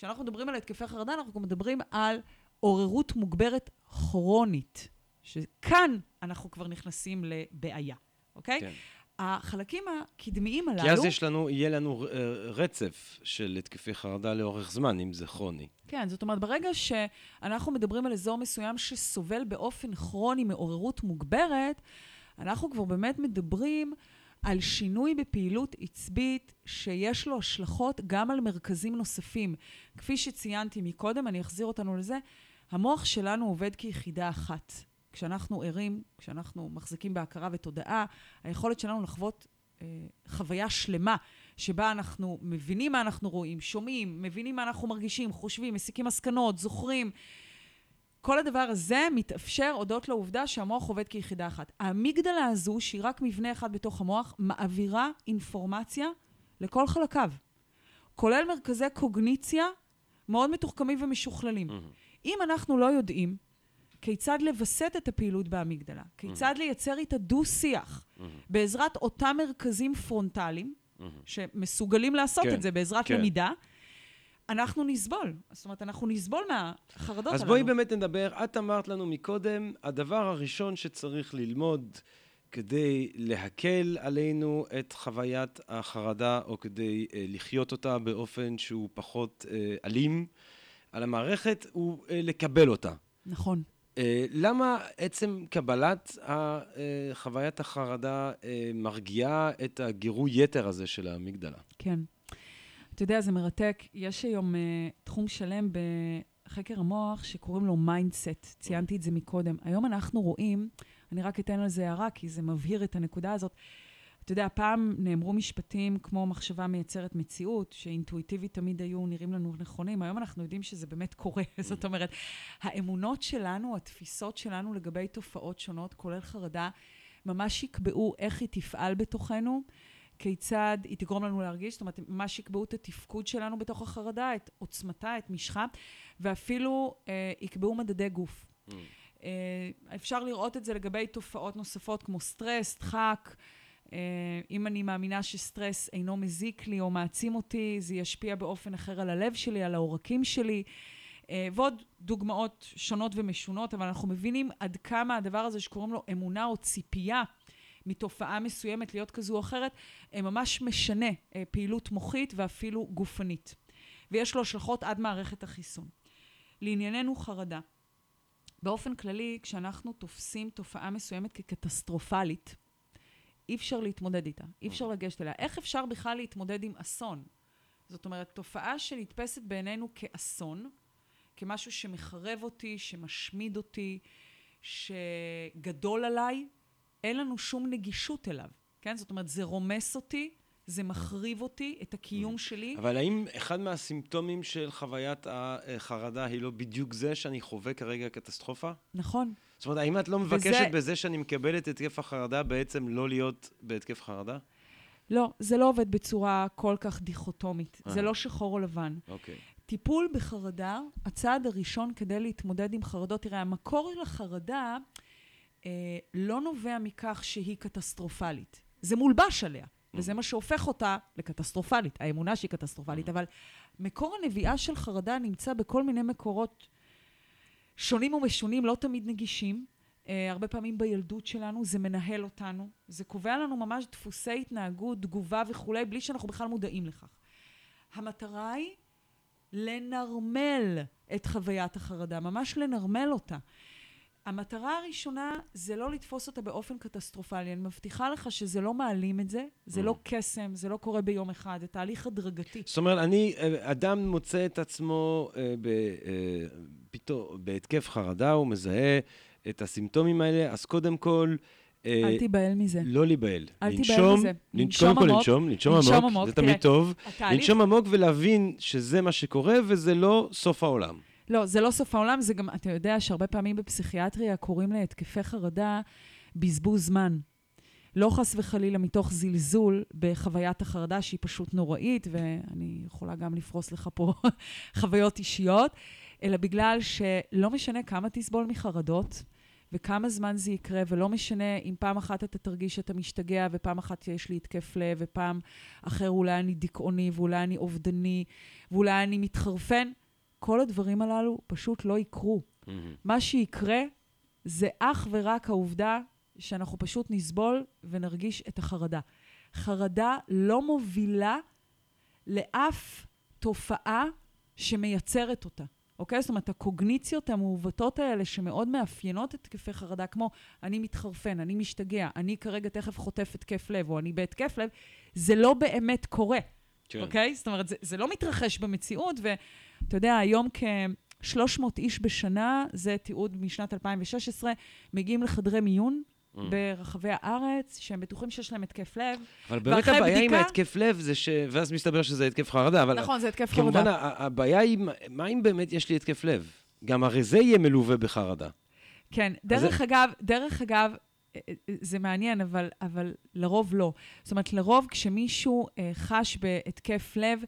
כשאנחנו מדברים על התקפי חרדה, אנחנו גם מדברים על עוררות מוגברת כרונית, שכאן אנחנו כבר נכנסים לבעיה, אוקיי? כן. החלקים הקדמיים הללו... כי אז יש לנו, יהיה לנו אה, רצף של התקפי חרדה לאורך זמן, אם זה כרוני. כן, זאת אומרת, ברגע שאנחנו מדברים על אזור מסוים שסובל באופן כרוני מעוררות מוגברת, אנחנו כבר באמת מדברים על שינוי בפעילות עצבית שיש לו השלכות גם על מרכזים נוספים. כפי שציינתי מקודם, אני אחזיר אותנו לזה, המוח שלנו עובד כיחידה אחת. כשאנחנו ערים, כשאנחנו מחזיקים בהכרה ותודעה, היכולת שלנו לחוות אה, חוויה שלמה, שבה אנחנו מבינים מה אנחנו רואים, שומעים, מבינים מה אנחנו מרגישים, חושבים, מסיקים מסקנות, זוכרים. כל הדבר הזה מתאפשר הודות לעובדה שהמוח עובד כיחידה אחת. האמיגדלה הזו, שהיא רק מבנה אחד בתוך המוח, מעבירה אינפורמציה לכל חלקיו, כולל מרכזי קוגניציה מאוד מתוחכמים ומשוכללים. Mm-hmm. אם אנחנו לא יודעים כיצד לווסת את הפעילות באמיגדלה, כיצד mm-hmm. לייצר איתה דו-שיח, mm-hmm. בעזרת אותם מרכזים פרונטליים. שמסוגלים לעשות כן, את זה בעזרת כן. למידה, אנחנו נסבול. זאת אומרת, אנחנו נסבול מהחרדות הללו. אז בואי באמת נדבר. את אמרת לנו מקודם, הדבר הראשון שצריך ללמוד כדי להקל עלינו את חוויית החרדה, או כדי uh, לחיות אותה באופן שהוא פחות uh, אלים על המערכת, הוא uh, לקבל אותה. נכון. Uh, למה עצם קבלת חוויית החרדה uh, מרגיעה את הגירוי יתר הזה של האמיגדלה? כן. אתה יודע, זה מרתק. יש היום אה, תחום שלם בחקר המוח שקוראים לו mindset. ציינתי את זה מקודם. היום אנחנו רואים, אני רק אתן על זה הערה, כי זה מבהיר את הנקודה הזאת. אתה יודע, פעם נאמרו משפטים כמו מחשבה מייצרת מציאות, שאינטואיטיבית תמיד היו נראים לנו נכונים. היום אנחנו יודעים שזה באמת קורה. <laughs> זאת אומרת, האמונות שלנו, התפיסות שלנו לגבי תופעות שונות, כולל חרדה, ממש יקבעו איך היא תפעל בתוכנו. כיצד היא תגרום לנו להרגיש, זאת אומרת, ממש יקבעו את התפקוד שלנו בתוך החרדה, את עוצמתה, את משכה, ואפילו אה, יקבעו מדדי גוף. Mm. אה, אפשר לראות את זה לגבי תופעות נוספות כמו סטרס, דחק. אה, אם אני מאמינה שסטרס אינו מזיק לי או מעצים אותי, זה ישפיע באופן אחר על הלב שלי, על העורקים שלי. אה, ועוד דוגמאות שונות ומשונות, אבל אנחנו מבינים עד כמה הדבר הזה שקוראים לו אמונה או ציפייה, מתופעה מסוימת להיות כזו או אחרת, ממש משנה אה, פעילות מוחית ואפילו גופנית. ויש לו השלכות עד מערכת החיסון. לענייננו חרדה. באופן כללי, כשאנחנו תופסים תופעה מסוימת כקטסטרופלית, אי אפשר להתמודד איתה, אי אפשר לגשת אליה. איך אפשר בכלל להתמודד עם אסון? זאת אומרת, תופעה שנתפסת בעינינו כאסון, כמשהו שמחרב אותי, שמשמיד אותי, שגדול עליי, אין לנו שום נגישות אליו, כן? זאת אומרת, זה רומס אותי, זה מחריב אותי, את הקיום שלי. אבל האם אחד מהסימפטומים של חוויית החרדה היא לא בדיוק זה שאני חווה כרגע קטסטרופה? נכון. זאת אומרת, האם את לא מבקשת וזה... בזה שאני מקבלת התקף החרדה בעצם לא להיות בהתקף חרדה? לא, זה לא עובד בצורה כל כך דיכוטומית. זה לא שחור או לבן. אוקיי. טיפול בחרדה, הצעד הראשון כדי להתמודד עם חרדות, תראה, המקור לחרדה אה, לא נובע מכך שהיא קטסטרופלית. זה מולבש עליה, וזה מה שהופך אותה לקטסטרופלית, האמונה שהיא קטסטרופלית, אבל מקור הנביאה של חרדה נמצא בכל מיני מקורות שונים ומשונים, לא תמיד נגישים. Uh, הרבה פעמים בילדות שלנו, זה מנהל אותנו, זה קובע לנו ממש דפוסי התנהגות, תגובה וכולי, בלי שאנחנו בכלל מודעים לכך. המטרה היא לנרמל את חוויית החרדה, ממש לנרמל אותה. המטרה הראשונה זה לא לתפוס אותה באופן קטסטרופלי. אני מבטיחה לך שזה לא מעלים את זה, זה לא קסם, זה לא קורה ביום אחד, זה תהליך הדרגתי. זאת אומרת, אני, אה, אדם מוצא את עצמו אה, ב, אה, פתאום בהתקף חרדה, הוא מזהה את הסימפטומים האלה, אז קודם כל... אה, אל תיבהל מזה. לא להיבהל. אל תיבהל מזה. לנ- לנשום קודם כל. לנשום, לנשום עמוק, עמוק, זה תמיד טוב. התהליך- לנשום עמוק ולהבין שזה מה שקורה וזה לא סוף העולם. לא, זה לא סוף העולם, זה גם, אתה יודע שהרבה פעמים בפסיכיאטריה קוראים להתקפי חרדה בזבוז זמן. לא חס וחלילה מתוך זלזול בחוויית החרדה שהיא פשוט נוראית, ואני יכולה גם לפרוס לך פה <laughs> חוויות אישיות, אלא בגלל שלא משנה כמה תסבול מחרדות, וכמה זמן זה יקרה, ולא משנה אם פעם אחת אתה תרגיש שאתה משתגע, ופעם אחת יש לי התקף לב, ופעם אחר אולי אני דיכאוני, ואולי אני אובדני, ואולי אני מתחרפן, כל הדברים הללו פשוט לא יקרו. מה שיקרה זה אך ורק העובדה שאנחנו פשוט נסבול ונרגיש את החרדה. חרדה לא מובילה לאף תופעה שמייצרת אותה. אוקיי? זאת אומרת, הקוגניציות המעוותות האלה שמאוד מאפיינות את התקפי חרדה, כמו אני מתחרפן, אני משתגע, אני כרגע תכף חוטף התקף לב, או אני בהתקף לב, זה לא באמת קורה. כן. אוקיי? זאת אומרת, זה, זה לא מתרחש במציאות, ואתה יודע, היום כ-300 איש בשנה, זה תיעוד משנת 2016, מגיעים לחדרי מיון Mm. ברחבי הארץ, שהם בטוחים שיש להם התקף לב. אבל באמת הבעיה עם בדיקה- ההתקף לב זה ש... ואז מסתבר שזה התקף חרדה, אבל... נכון, זה התקף כמובן, חרדה. ה- הבעיה היא, מה אם באמת יש לי התקף לב? גם הרי זה יהיה מלווה בחרדה. כן, דרך זה- אגב, דרך אגב, אה, אה, זה מעניין, אבל, אבל לרוב לא. זאת אומרת, לרוב כשמישהו אה, חש בהתקף לב,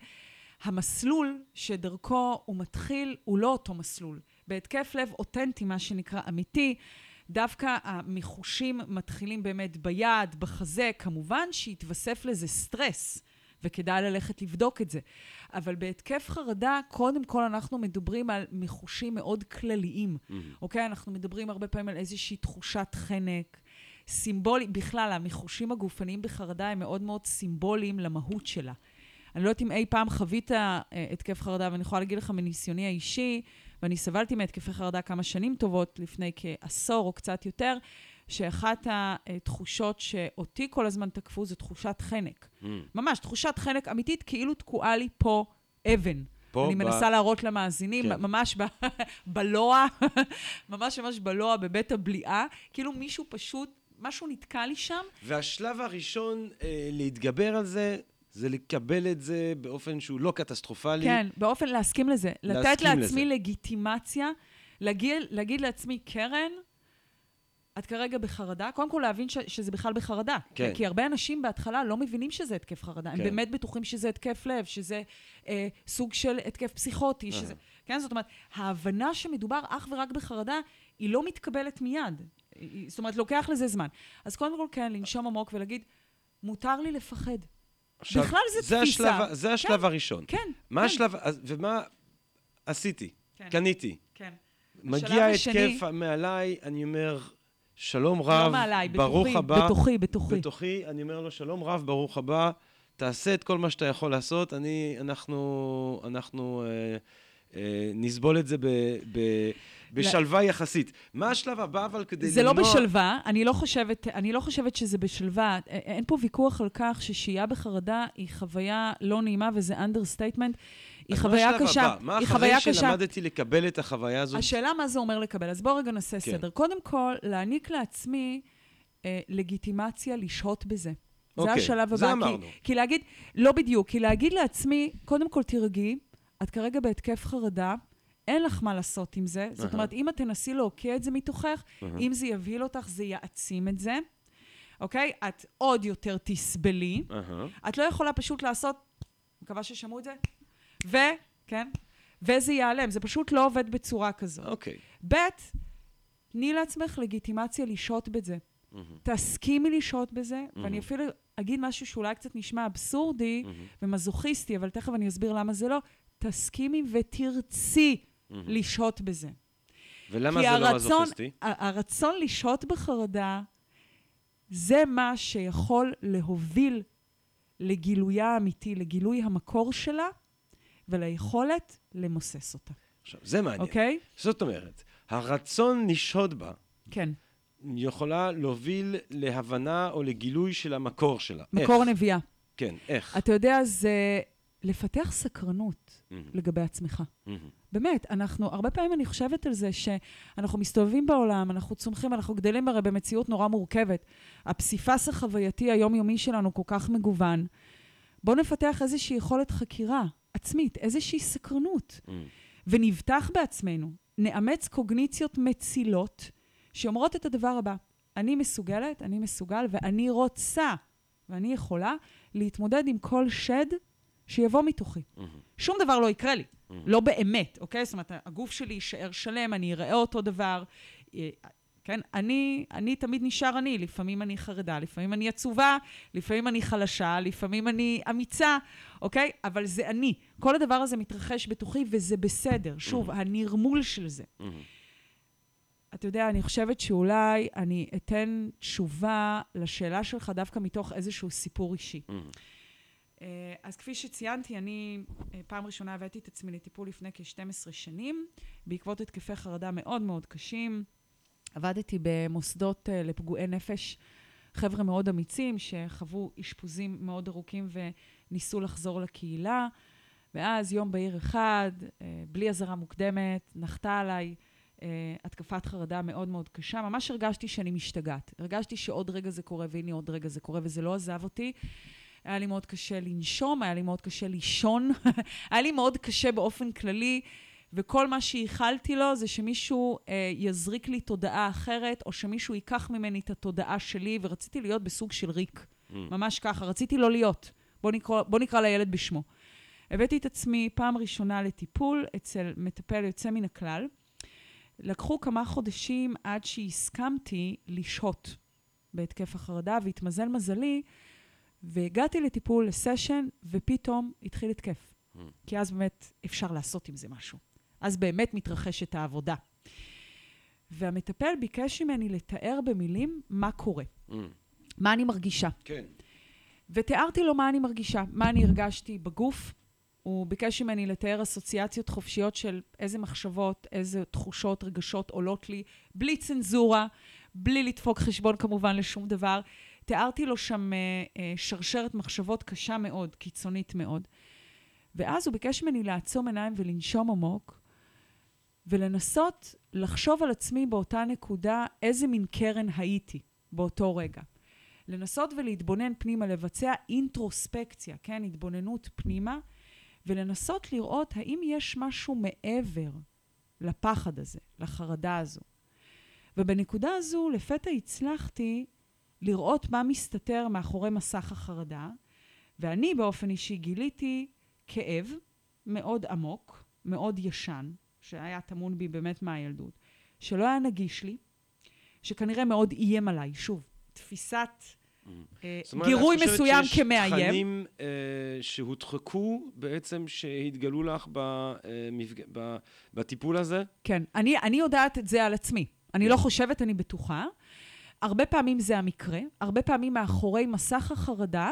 המסלול שדרכו הוא מתחיל הוא לא אותו מסלול. בהתקף לב אותנטי, מה שנקרא אמיתי, דווקא המחושים מתחילים באמת ביד, בחזה, כמובן שיתווסף לזה סטרס. וכדאי ללכת לבדוק את זה. אבל בהתקף חרדה, קודם כל אנחנו מדברים על מחושים מאוד כלליים, אוקיי? אנחנו מדברים הרבה פעמים על איזושהי תחושת חנק, סימבולי, בכלל, המחושים הגופניים בחרדה הם מאוד מאוד סימבוליים למהות שלה. אני לא יודעת אם אי פעם חווית אה, התקף חרדה, ואני יכולה להגיד לך מניסיוני האישי, ואני סבלתי מהתקפי חרדה כמה שנים טובות, לפני כעשור או קצת יותר, שאחת התחושות שאותי כל הזמן תקפו זה תחושת חנק. ממש, תחושת חנק אמיתית, כאילו תקועה לי פה אבן. פה אני ב- מנסה להראות למאזינים, כן. ממש ב- <laughs> בלוע, ממש ממש בלוע, בבית הבליעה, כאילו מישהו פשוט, משהו נתקע לי שם, והשלב הראשון אה, להתגבר על זה, זה לקבל את זה באופן שהוא לא קטסטרופלי. כן, באופן להסכים לזה. לתת להסכים לעצמי לזה. לגיטימציה, להגיד, להגיד לעצמי, קרן, את כרגע בחרדה, קודם כל להבין ש, שזה בכלל בחרדה. כן. כי הרבה אנשים בהתחלה לא מבינים שזה התקף חרדה. הם כן. באמת בטוחים שזה התקף לב, שזה אה, סוג של התקף פסיכוטי, שזה... כן, זאת אומרת, ההבנה שמדובר אך ורק בחרדה, היא לא מתקבלת מיד. זאת אומרת, לוקח לזה זמן. אז קודם כל, כן, לנשום עמוק ולהגיד, מותר לי לפחד. עכשיו, בכלל זה זה תפיסה. השלב, זה השלב הראשון. כן, מה כן. השלב, ומה עשיתי? כן. קניתי. כן. מגיע התקף מעליי, אני אומר, שלום רב, לא מעליי, ברוך בתוכי, הבא. בתוכי, בתוכי. בתוכי, אני אומר לו, שלום רב, ברוך הבא, תעשה את כל מה שאתה יכול לעשות, אני, אנחנו, אנחנו אה, אה, נסבול את זה ב, ב, בשלווה יחסית. מה השלב הבא, אבל כדי זה לא למנוע... בשלווה, אני לא, חושבת, אני לא חושבת שזה בשלווה. אין פה ויכוח על כך ששהייה בחרדה היא חוויה לא נעימה וזה understatement. היא חוויה מה קשה. הבא? מה היא אחרי חוויה קשה. שלמדתי לקבל את החוויה הזאת? השאלה מה זה אומר לקבל. אז בואו רגע נעשה כן. סדר. קודם כל, להעניק לעצמי אה, לגיטימציה לשהות בזה. זה אוקיי, השלב הבא. זה כי- אמרנו. כי להגיד, לא בדיוק, כי להגיד לעצמי, קודם כל תירגעי, את כרגע בהתקף חרדה, אין לך מה לעשות עם זה. זאת. אומרת, אם את תנסי להוקיע את זה מתוכך, אם זה יבהיל אותך, זה יעצים את זה, אוקיי? את עוד יותר תסבלי. את לא יכולה פשוט לעשות, מקווה ששמעו את זה, ו... כן? וזה ייעלם. זה פשוט לא עובד בצורה כזאת. אוקיי. ב', תני לעצמך לגיטימציה לשהות בזה. תסכימי לשהות בזה. ואני אפילו אגיד משהו שאולי קצת נשמע אבסורדי. ומזוכיסטי, אבל תכף אני אסביר למה זה לא. תסכימי ותרצי מהמם. לשהות בזה. ולמה כי זה לא הרצון- מזוכיסטי? ה- הרצון לשהות בחרדה, זה מה שיכול להוביל לגילויה האמיתי, לגילוי המקור שלה, וליכולת למוסס אותה, עכשיו, זה מעניין. אוקיי? זאת אומרת, הרצון לשהות בה כן. יכולה להוביל להבנה או לגילוי של המקור שלה. מקור איך? הנביאה. כן, איך? אתה יודע, זה לפתח סקרנות מהמם. לגבי עצמך. מהמם. באמת, אנחנו, הרבה פעמים אני חושבת על זה שאנחנו מסתובבים בעולם, אנחנו צומחים, אנחנו גדלים הרי במציאות נורא מורכבת. הפסיפס החווייתי היומיומי שלנו כל כך מגוון. בואו נפתח איזושהי יכולת חקירה עצמית, איזושהי סקרנות, מהמם. ונבטח בעצמנו. נאמץ קוגניציות מצילות שאומרות את הדבר הבא: אני מסוגלת, אני מסוגל, ואני רוצה, ואני יכולה להתמודד עם כל שד שיבוא מתוכי. מהמם. שום דבר לא יקרה לי. Mhm. לא באמת, אוקיי? זאת אומרת, הגוף שלי יישאר שלם, אני אראה אותו דבר. אה, כן? אני, אני תמיד נשאר אני. לפעמים אני חרדה, לפעמים אני עצובה, לפעמים אני חלשה, לפעמים אני אמיצה, אוקיי? אבל זה אני. כל הדבר הזה מתרחש בתוכי, וזה בסדר. שוב, הנרמול של זה. מהמם. אתה יודע, אני חושבת שאולי אני אתן תשובה לשאלה שלך דווקא מתוך איזשהו סיפור אישי. מהמם. אה, אז כפי שציינתי, אני אה, פעם ראשונה הבאתי את עצמי לטיפול לפני כ-12 שנים, בעקבות התקפי חרדה מאוד מאוד קשים. עבדתי במוסדות אה, לפגועי נפש, חבר'ה מאוד אמיצים שחוו אשפוזים מאוד ארוכים וניסו לחזור לקהילה. ואז יום בהיר אחד, בלי אזהרה מוקדמת, נחתה עליי התקפת חרדה מאוד מאוד קשה. ממש הרגשתי שאני משתגעת. הרגשתי שעוד רגע זה קורה, והנה עוד רגע זה קורה, וזה לא עזב אותי. היה לי מאוד קשה לנשום, היה לי מאוד קשה לישון, <laughs> היה לי מאוד קשה באופן כללי, וכל מה שייחלתי לו זה שמישהו אה, יזריק לי תודעה אחרת, או שמישהו ייקח ממני את התודעה שלי, ורציתי להיות בסוג של ריק. מהמם. ממש ככה, רציתי לא להיות. בוא נקרא, בוא נקרא לילד בשמו. הבאתי את עצמי פעם ראשונה לטיפול אצל מטפל יוצא מן הכלל. לקחו כמה חודשים עד שהסכמתי לשהות בהתקף החרדה, והתמזל מזלי, והגעתי לטיפול, לסשן, ופתאום התחיל התקף. Mm. כי אז באמת אפשר לעשות עם זה משהו. אז באמת מתרחשת העבודה. והמטפל ביקש ממני לתאר במילים מה קורה, מהמם. מה אני מרגישה. כן. ותיארתי לו מה אני מרגישה, מה אני הרגשתי בגוף. הוא ביקש ממני לתאר אסוציאציות חופשיות של איזה מחשבות, איזה תחושות, רגשות עולות לי, בלי צנזורה, בלי לדפוק חשבון כמובן לשום דבר. תיארתי לו שם אה, אה, שרשרת מחשבות קשה מאוד, קיצונית מאוד. ואז הוא ביקש ממני לעצום עיניים ולנשום עמוק, ולנסות לחשוב על עצמי באותה נקודה איזה מין קרן הייתי באותו רגע. לנסות ולהתבונן פנימה, לבצע אינטרוספקציה, כן? התבוננות פנימה, ולנסות לראות האם יש משהו מעבר לפחד הזה, לחרדה הזו. ובנקודה הזו לפתע הצלחתי לראות מה מסתתר מאחורי מסך החרדה, ואני באופן אישי גיליתי כאב מאוד עמוק, מאוד ישן, שהיה טמון בי באמת מהילדות, שלא היה נגיש לי, שכנראה מאוד איים עליי. שוב, תפיסת אה, זאת אומרת, גירוי את חושבת מסוים שיש כמאיים. תכנים אה, שהודחקו בעצם, שהתגלו לך במפג... ב... בטיפול הזה? כן, אני, אני יודעת את זה על עצמי. אני לא חושבת, אני בטוחה. הרבה פעמים זה המקרה, הרבה פעמים מאחורי מסך החרדה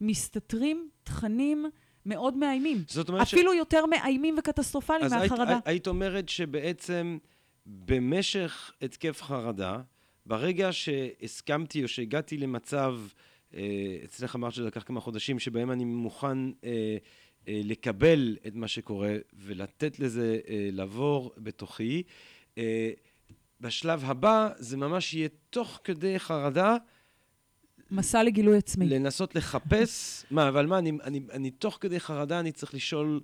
מסתתרים תכנים מאוד מאיימים. זאת אומרת ש- אפילו יותר מאיימים וקטסטרופליים אז היית, מהחרדה. היית אומרת שבעצם במשך התקף חרדה, ברגע שהסכמתי או שהגעתי למצב, אה, אצלך אמרת שזה לקח כמה חודשים, שבהם אני מוכן אה, אה, לקבל את מה שקורה ולתת לזה אה, לעבור בתוכי, אה, בשלב הבא זה ממש יהיה תוך כדי חרדה מסע לגילוי עצמי. לנסות לחפש, <laughs> מה, אבל מה, אני, אני, אני תוך כדי חרדה, אני צריך לשאול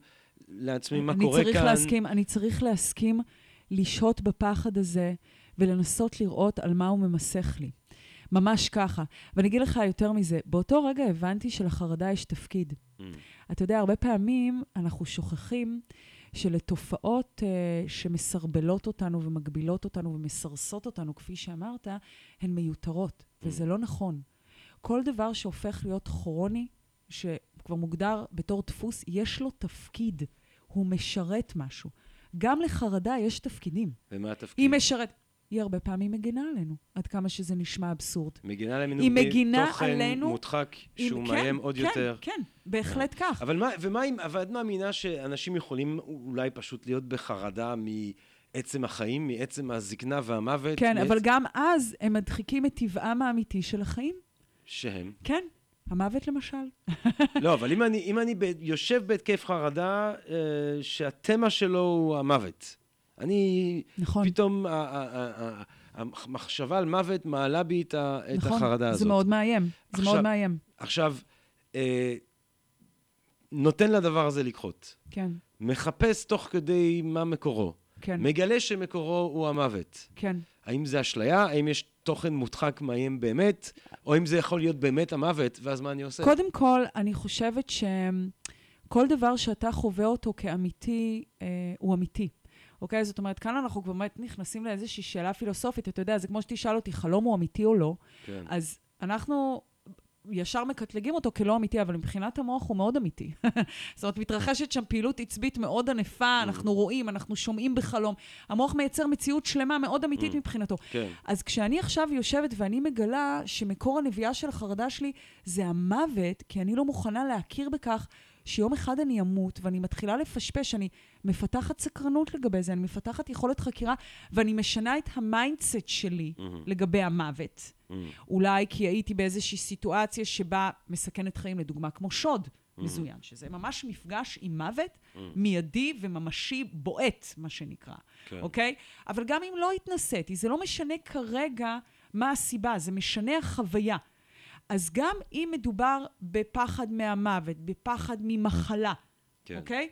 לעצמי מה אני קורה צריך כאן. להסכים, אני צריך להסכים לשהות בפחד הזה ולנסות לראות על מה הוא ממסך לי. ממש ככה. ואני אגיד לך יותר מזה, באותו רגע הבנתי שלחרדה יש תפקיד. Mm, אתה יודע, הרבה פעמים אנחנו שוכחים שלתופעות uh, שמסרבלות אותנו ומגבילות אותנו ומסרסות אותנו, כפי שאמרת, הן מיותרות, וזה לא נכון. כל דבר שהופך להיות כרוני, שכבר מוגדר בתור דפוס, יש לו תפקיד, הוא משרת משהו. גם לחרדה יש תפקידים. ומה התפקיד? היא משרת... היא הרבה פעמים מגינה עלינו, עד כמה שזה נשמע אבסורד. מגינה עלינו היא מגינה עלינו... תוכן מודחק עם- שהוא כן, מאיים עוד כן, יותר. כן, בהחלט כך. אבל מה, ומה אם, אבל את מאמינה שאנשים יכולים אולי פשוט להיות בחרדה מעצם החיים, מעצם הזקנה והמוות? כן, מעצ- אבל גם אז הם מדחיקים את טבעם האמיתי של החיים. שהם. כן, המוות למשל. לא, אבל אם אני, אם אני ב, יושב בהתקף חרדה, אה, שהתמה שלו הוא המוות. אני, נכון. פתאום המחשבה על מוות מעלה בי את, ה, את נכון, החרדה הזאת. זה מאוד מאיים. זה עכשיו- מאוד מאיים. עכשיו, אה, נותן לדבר הזה לקחות. כן, מחפש תוך כדי מה מקורו. כן, מגלה שמקורו הוא המוות. כן. האם זה אשליה? האם יש תוכן מודחק מאיים באמת? או אם זה יכול להיות באמת המוות, ואז מה אני עושה? קודם כל, אני חושבת שכל דבר שאתה חווה אותו כאמיתי, אה, הוא אמיתי. אוקיי? זאת אומרת, כאן אנחנו באמת נכנסים לאיזושהי שאלה פילוסופית. אתה יודע, זה כמו שתשאל אותי, חלום הוא אמיתי או לא? כן. אז אנחנו ישר מקטלגים אותו כלא אמיתי, אבל מבחינת המוח הוא מאוד אמיתי. <laughs> זאת אומרת, מתרחשת שם פעילות עצבית מאוד ענפה, Mm. אנחנו רואים, אנחנו שומעים בחלום. המוח מייצר מציאות שלמה מאוד אמיתית Mm. מבחינתו. כן. אז כשאני עכשיו יושבת ואני מגלה שמקור הנביאה של החרדה שלי זה המוות, כי אני לא מוכנה להכיר בכך שיום אחד אני אמות, ואני מתחילה לפשפש, אני מפתחת סקרנות לגבי זה, אני מפתחת יכולת חקירה, ואני משנה את ה mindset שלי מהמם. לגבי המוות. מהמם. אולי כי הייתי באיזושהי סיטואציה שבה מסכנת חיים, לדוגמה, כמו שוד מזוין, שזה ממש מפגש עם מוות מיידי וממשי בועט, מה שנקרא, כן. אוקיי? אבל גם אם לא התנסיתי, זה לא משנה כרגע מה הסיבה, זה משנה החוויה. אז גם אם מדובר בפחד מהמוות, בפחד ממחלה, כן. אוקיי?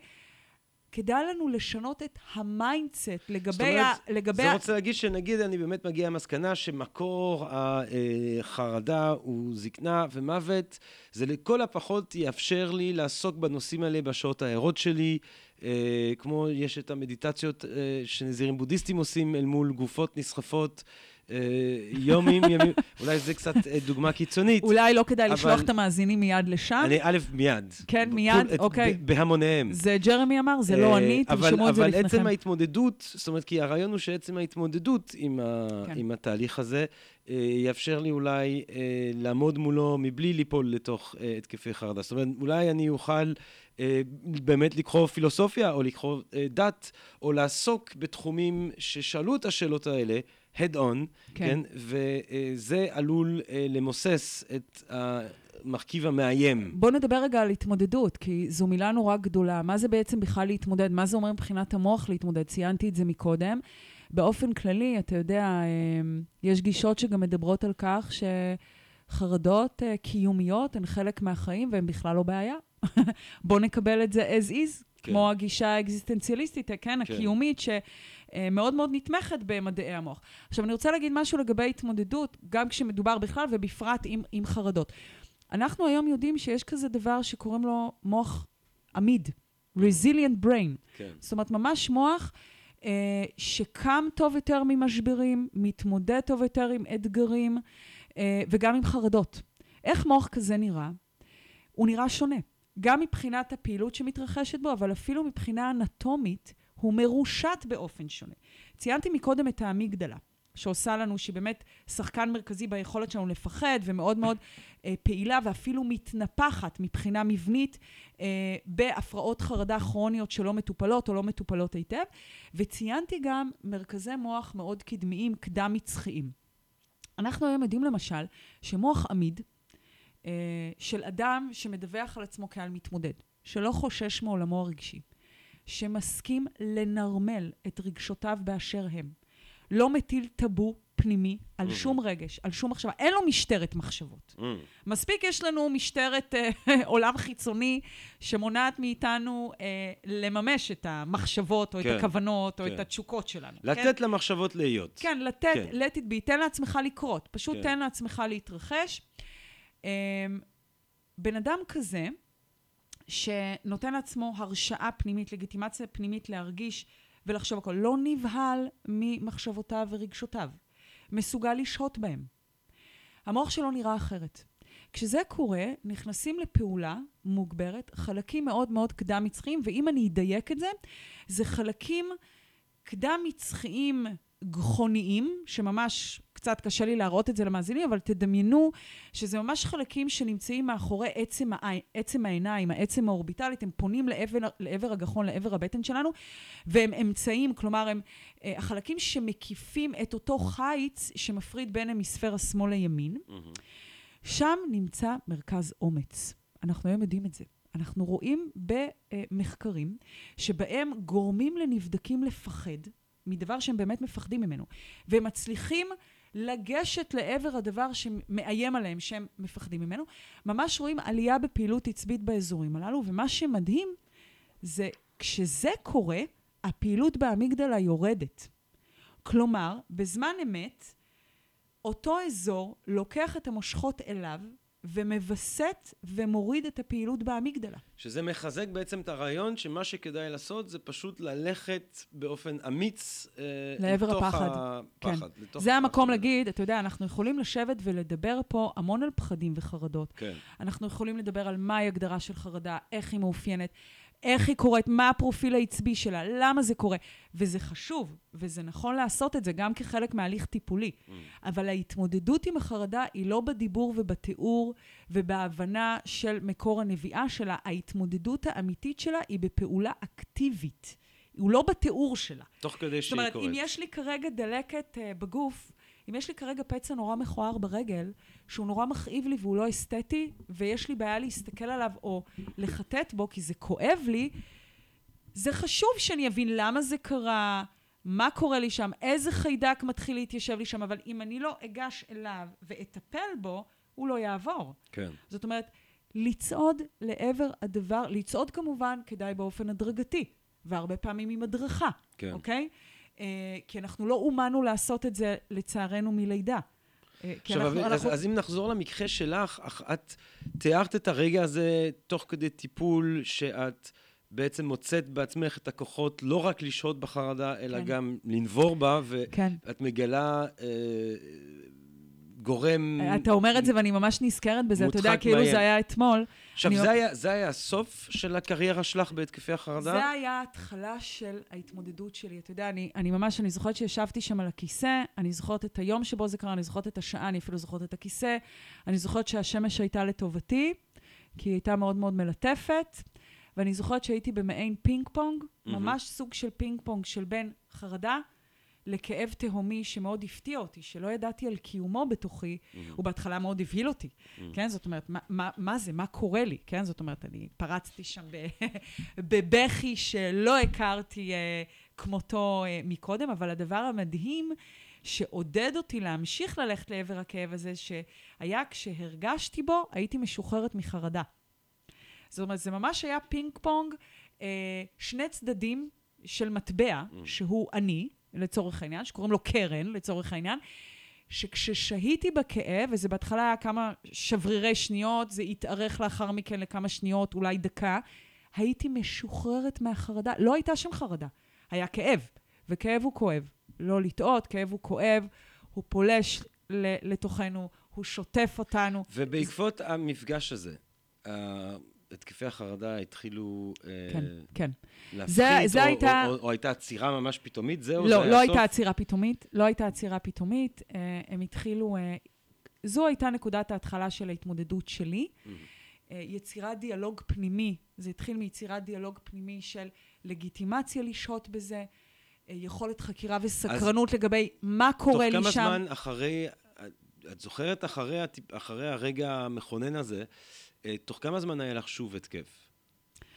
כדאי לנו לשנות את ה mindset זאת לגבי אומרת, ה... לגבי זה ה... רוצה להגיד שנגיד אני באמת מגיע למסקנה שמקור החרדה הוא זקנה ומוות, זה לכל הפחות יאפשר לי לעסוק בנושאים האלה בשעות הערות שלי, אה, כמו יש את המדיטציות אה, שנזירים בודהיסטים עושים אל מול גופות נסחפות. אה, יומים, ימים, אולי זה קצת אה, דוגמה קיצונית. אולי לא כדאי אבל- לשלוח את המאזינים מיד לשם. אני, א', מיד. כן, מיד? אוקיי. בהמוניהם. זה ג'רמי אמר, זה לא אה, אני, תרשמו את זה אבל עצם לפניכם. ההתמודדות, זאת אומרת, כי הרעיון הוא שעצם ההתמודדות עם, ה, כן. עם התהליך הזה, יאפשר לי אולי אה, לעמוד מולו מבלי ליפול לתוך אה, התקפי חרדה. זאת אומרת, אולי אני אוכל אה, באמת לקרוא פילוסופיה, או לקרוא אה, דת, או לעסוק בתחומים ששאלו את השאלות האלה, head on, כן. כן? וזה עלול אה, למוסס את המרכיב המאיים. בואו נדבר רגע על התמודדות, כי זו מילה נורא גדולה. מה זה בעצם בכלל להתמודד? מה זה אומר מבחינת המוח להתמודד? ציינתי את זה מקודם. באופן כללי, אתה יודע, אה, יש גישות שגם מדברות על כך שחרדות אה, קיומיות הן חלק מהחיים והן בכלל לא בעיה. <laughs> בואו נקבל את זה as is, כן. כמו הגישה האקזיסטנציאליסטית, כן, כן. הקיומית, שמאוד מאוד נתמכת במדעי המוח. עכשיו, אני רוצה להגיד משהו לגבי התמודדות, גם כשמדובר בכלל ובפרט עם, עם חרדות. אנחנו היום יודעים שיש כזה דבר שקוראים לו מוח עמיד, resilient brain. כן. זאת אומרת, ממש מוח אה, שקם טוב יותר ממשברים, מתמודד טוב יותר עם אתגרים אה, וגם עם חרדות. איך מוח כזה נראה? הוא נראה שונה. גם מבחינת הפעילות שמתרחשת בו, אבל אפילו מבחינה אנטומית, הוא מרושת באופן שונה. ציינתי מקודם את האמיגדלה, שעושה לנו, שהיא באמת שחקן מרכזי ביכולת שלנו לפחד, ומאוד מאוד אה, פעילה, ואפילו מתנפחת מבחינה מבנית אה, בהפרעות חרדה כרוניות שלא מטופלות או לא מטופלות היטב. וציינתי גם מרכזי מוח מאוד קדמיים, קדם-מצחיים. אנחנו היום יודעים למשל שמוח עמיד אה, של אדם שמדווח על עצמו כעל מתמודד, שלא חושש מעולמו הרגשי, שמסכים לנרמל את רגשותיו באשר הם, לא מטיל טאבו פנימי על שום רגש, על שום מחשבה, אין לו משטרת מחשבות. Mm. מספיק יש לנו משטרת אה, <laughs> עולם חיצוני שמונעת מאיתנו אה, לממש את המחשבות, או כן, את הכוונות, או כן. את התשוקות שלנו. כן? לתת למחשבות להיות. כן, לתת, כן. let it be, תן לעצמך לקרות. פשוט כן. תן לעצמך להתרחש. אמ, בן אדם כזה, שנותן לעצמו הרשאה פנימית, לגיטימציה פנימית להרגיש ולחשוב הכל. לא נבהל ממחשבותיו ורגשותיו. מסוגל לשהות בהם. המוח שלו נראה אחרת. כשזה קורה, נכנסים לפעולה מוגברת חלקים מאוד מאוד קדם-מצחיים, ואם אני אדייק את זה, זה חלקים קדם-מצחיים גחוניים, שממש קצת קשה לי להראות את זה למאזינים, אבל תדמיינו שזה ממש חלקים שנמצאים מאחורי עצם, העין, עצם העיניים, העצם האורביטלית, הם פונים לעבר, לעבר הגחון, לעבר הבטן שלנו, והם אמצעים, כלומר, הם אה, החלקים שמקיפים את אותו חיץ שמפריד בין המיספר השמאל לימין. Mm-hmm. שם נמצא מרכז אומץ. אנחנו היום יודעים את זה. אנחנו רואים במחקרים שבהם גורמים לנבדקים לפחד מדבר שהם באמת מפחדים ממנו, והם מצליחים לגשת לעבר הדבר שמאיים עליהם, שהם מפחדים ממנו. ממש רואים עלייה בפעילות עצבית באזורים הללו, ומה שמדהים זה כשזה קורה, הפעילות באמיגדלה יורדת. כלומר, בזמן אמת, אותו אזור לוקח את המושכות אליו ומווסת ומוריד את הפעילות באמיגדלה. שזה מחזק בעצם את הרעיון שמה שכדאי לעשות זה פשוט ללכת באופן אמיץ אה, לעבר הפחד. הפחד. כן. לתוך זה הפחד. המקום להגיד, אתה יודע, אנחנו יכולים לשבת ולדבר פה המון על פחדים וחרדות. כן. אנחנו יכולים לדבר על מהי הגדרה של חרדה, איך היא מאופיינת. איך היא קורית, מה הפרופיל העצבי שלה, למה זה קורה. וזה חשוב, וזה נכון לעשות את זה גם כחלק מהליך טיפולי. Mm. אבל ההתמודדות עם החרדה היא לא בדיבור ובתיאור ובהבנה של מקור הנביאה שלה, ההתמודדות האמיתית שלה היא בפעולה אקטיבית. הוא לא בתיאור שלה. תוך כדי שהיא קורית. זאת אומרת, אם יש לי כרגע דלקת uh, בגוף, אם יש לי כרגע פצע נורא מכוער ברגל, שהוא נורא מכאיב לי והוא לא אסתטי, ויש לי בעיה להסתכל עליו או לחטט בו כי זה כואב לי, זה חשוב שאני אבין למה זה קרה, מה קורה לי שם, איזה חיידק מתחיל להתיישב לי שם, אבל אם אני לא אגש אליו ואטפל בו, הוא לא יעבור. כן. זאת אומרת, לצעוד לעבר הדבר, לצעוד כמובן כדאי באופן הדרגתי, והרבה פעמים עם הדרכה, כן. אוקיי? אה, כי אנחנו לא אומנו לעשות את זה, לצערנו, מלידה. אה, עכשיו, אנחנו, אז, אנחנו... אז אם נחזור למקרה שלך, את תיארת את הרגע הזה תוך כדי טיפול, שאת בעצם מוצאת בעצמך את הכוחות לא רק לשהות בחרדה, אלא כן. גם לנבור בה, כן. ואת כן. מגלה אה, גורם... אתה אומר את זה ואני ממש נזכרת בזה, אתה יודע, כאילו זה היה אתמול. עכשיו, זה, היה, זה היה הסוף של הקריירה שלך בהתקפי החרדה? זה היה ההתחלה של ההתמודדות שלי. אתה יודע, אני, אני ממש, אני זוכרת שישבתי שם על הכיסא, אני זוכרת את היום שבו זה קרה, אני זוכרת את השעה, אני אפילו זוכרת את הכיסא, אני זוכרת שהשמש הייתה לטובתי, כי היא הייתה מאוד מאוד מלטפת, ואני זוכרת שהייתי במעין פינג פונג, מהמם. ממש סוג של פינג פונג של בין חרדה, לכאב תהומי שמאוד הפתיע אותי, שלא ידעתי על קיומו בתוכי, מהמם. הוא בהתחלה מאוד הבהיל אותי, מהמם. כן? זאת אומרת, מה, מה, מה זה? מה קורה לי? כן? זאת אומרת, אני פרצתי שם <laughs> בבכי שלא הכרתי אה, כמותו אה, מקודם, אבל הדבר המדהים שעודד אותי להמשיך ללכת לעבר הכאב הזה, שהיה כשהרגשתי בו, הייתי משוחררת מחרדה. זאת אומרת, זה ממש היה פינג פונג, uh, שני צדדים של מטבע, mm. שהוא אני, לצורך העניין, שקוראים לו קרן, לצורך העניין, שכששהיתי בכאב, וזה בהתחלה היה כמה שברירי שניות, זה התארך לאחר מכן לכמה שניות, אולי דקה, הייתי משוחררת מהחרדה. לא הייתה שם חרדה, היה כאב, וכאב הוא כואב. לא לטעות, כאב הוא כואב, הוא פולש לתוכנו, הוא שוטף אותנו. ובעקבות המפגש הזה, התקפי החרדה התחילו כן, אה, כן. להפחית, זה, זה או, הייתה... או, או, או הייתה עצירה ממש פתאומית? זהו, לא, זה לא היה הייתה עצירה פתאומית, לא הייתה עצירה פתאומית. אה, הם התחילו... אה, זו הייתה נקודת ההתחלה של ההתמודדות שלי. Mm-hmm. אה, יצירת דיאלוג פנימי, זה התחיל מיצירת דיאלוג פנימי של לגיטימציה לשהות בזה, אה, יכולת חקירה וסקרנות אז לגבי מה קורה לי שם. תוך כמה זמן אחרי, את זוכרת אחרי, אחרי הרגע המכונן הזה, אה, תוך כמה זמן היה לך שוב התקף?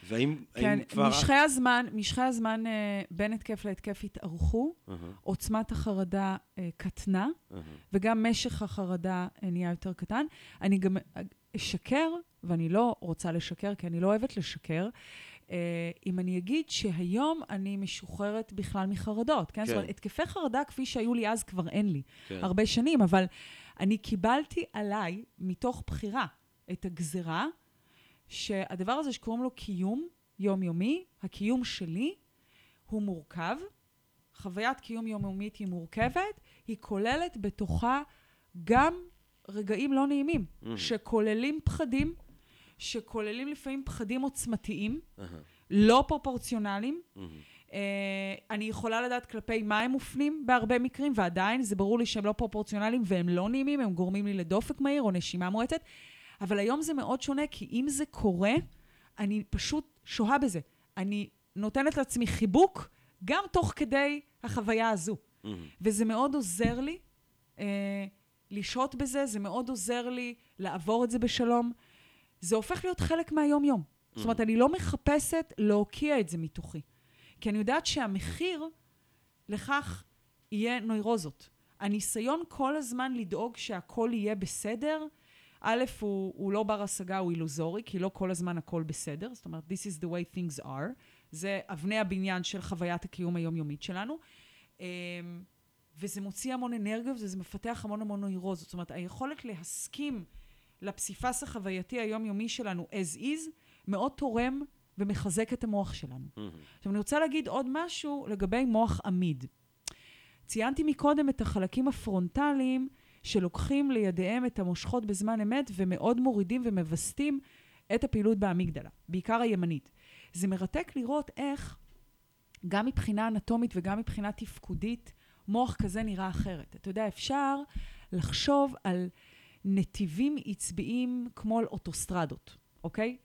והאם כן, כבר... משכי הזמן, משכי הזמן uh, בין התקף להתקף התארכו, uh-huh. עוצמת החרדה uh, קטנה, uh-huh. וגם משך החרדה uh, נהיה יותר קטן. אני גם אשקר, ואני לא רוצה לשקר, כי אני לא אוהבת לשקר, uh, אם אני אגיד שהיום אני משוחררת בכלל מחרדות, כן? כן. זאת אומרת, התקפי חרדה כפי שהיו לי אז כבר אין לי, כן. הרבה שנים, אבל אני קיבלתי עליי, מתוך בחירה, את הגזרה שהדבר הזה שקוראים לו קיום יומיומי, הקיום שלי, הוא מורכב. חוויית קיום יומיומית היא מורכבת, היא כוללת בתוכה גם רגעים לא נעימים, Mhm. שכוללים פחדים, שכוללים לפעמים פחדים עוצמתיים, אהה, לא פרופורציונליים. מהמם. אה, אני יכולה לדעת כלפי מה הם מופנים בהרבה מקרים, ועדיין זה ברור לי שהם לא פרופורציונליים והם לא נעימים, הם גורמים לי לדופק מהיר או נשימה מואצת. אבל היום זה מאוד שונה, כי אם זה קורה, אני פשוט שוהה בזה. אני נותנת לעצמי חיבוק גם תוך כדי החוויה הזו. מהמם. וזה מאוד עוזר לי אה, לשהות בזה, זה מאוד עוזר לי לעבור את זה בשלום. זה הופך להיות חלק מהיום-יום. זאת אומרת, אני לא מחפשת להוקיע את זה מתוכי. כי אני יודעת שהמחיר לכך יהיה נוירוזות. הניסיון כל הזמן לדאוג שהכל יהיה בסדר, א', הוא, הוא לא בר השגה, הוא אילוזורי, כי לא כל הזמן הכל בסדר. זאת אומרת, this is the way things are. זה אבני הבניין של חוויית הקיום היומיומית שלנו. אמ, וזה מוציא המון אנרגיות וזה מפתח המון המון נוירוזות. זאת אומרת, היכולת להסכים לפסיפס החווייתי היומיומי שלנו as is, מאוד תורם ומחזק את המוח שלנו. מהמם. עכשיו, אני רוצה להגיד עוד משהו לגבי מוח עמיד. ציינתי מקודם את החלקים הפרונטליים שלוקחים לידיהם את המושכות בזמן אמת ומאוד מורידים ומווסתים את הפעילות באמיגדלה, בעיקר הימנית. זה מרתק לראות איך, גם מבחינה אנטומית וגם מבחינה תפקודית, מוח כזה נראה אחרת. אתה יודע, אפשר לחשוב על נתיבים עצביים כמו על אוטוסטרדות, אוקיי?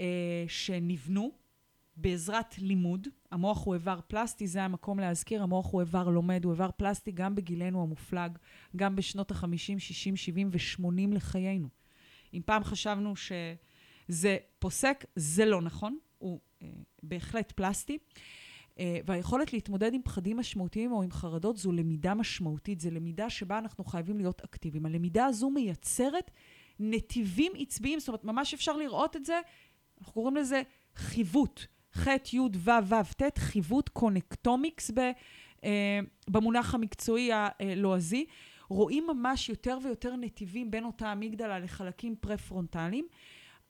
אה, שנבנו בעזרת לימוד. המוח הוא איבר פלסטי, זה המקום להזכיר, המוח הוא איבר לומד, הוא איבר פלסטי גם בגילנו המופלג, גם בשנות ה-50, 60, 70 ו-80 לחיינו. אם פעם חשבנו שזה פוסק, זה לא נכון, הוא אה, בהחלט פלסטי. אה, והיכולת להתמודד עם פחדים משמעותיים או עם חרדות זו למידה משמעותית, זו למידה שבה אנחנו חייבים להיות אקטיביים. הלמידה הזו מייצרת נתיבים עצביים, זאת אומרת, ממש אפשר לראות את זה, אנחנו קוראים לזה חיווט, ח', י', ו', ו', ט', חיווט קונקטומיקס ב, אה, במונח המקצועי הלועזי. רואים ממש יותר ויותר נתיבים בין אותה אמיגדלה לחלקים פרה-פרונטליים,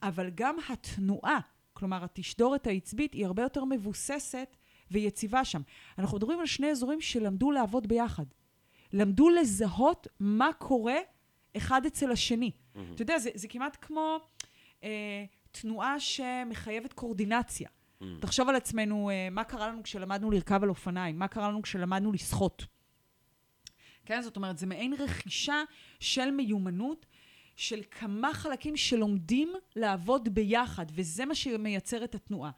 אבל גם התנועה, כלומר התשדורת העצבית, היא הרבה יותר מבוססת ויציבה שם. אנחנו מדברים על שני אזורים שלמדו לעבוד ביחד. למדו לזהות מה קורה אחד אצל השני. Mm-hmm. אתה יודע, זה, זה כמעט כמו אה, תנועה שמחייבת קורדינציה. Mm-hmm. תחשוב על עצמנו, אה, מה קרה לנו כשלמדנו לרכב על אופניים? מה קרה לנו כשלמדנו לשחות? כן, זאת אומרת, זה מעין רכישה של מיומנות, של כמה חלקים שלומדים לעבוד ביחד, וזה מה שמייצר את התנועה.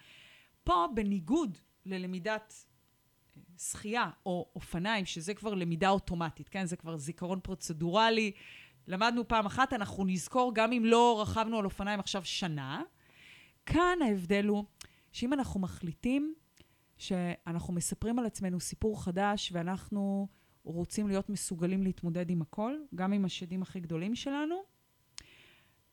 פה, בניגוד ללמידת אה, שחייה או אופניים, שזה כבר למידה אוטומטית, כן? זה כבר זיכרון פרוצדורלי. למדנו פעם אחת, אנחנו נזכור גם אם לא רכבנו על אופניים עכשיו שנה. כאן ההבדל הוא שאם אנחנו מחליטים שאנחנו מספרים על עצמנו סיפור חדש ואנחנו רוצים להיות מסוגלים להתמודד עם הכל, גם עם השדים הכי גדולים שלנו,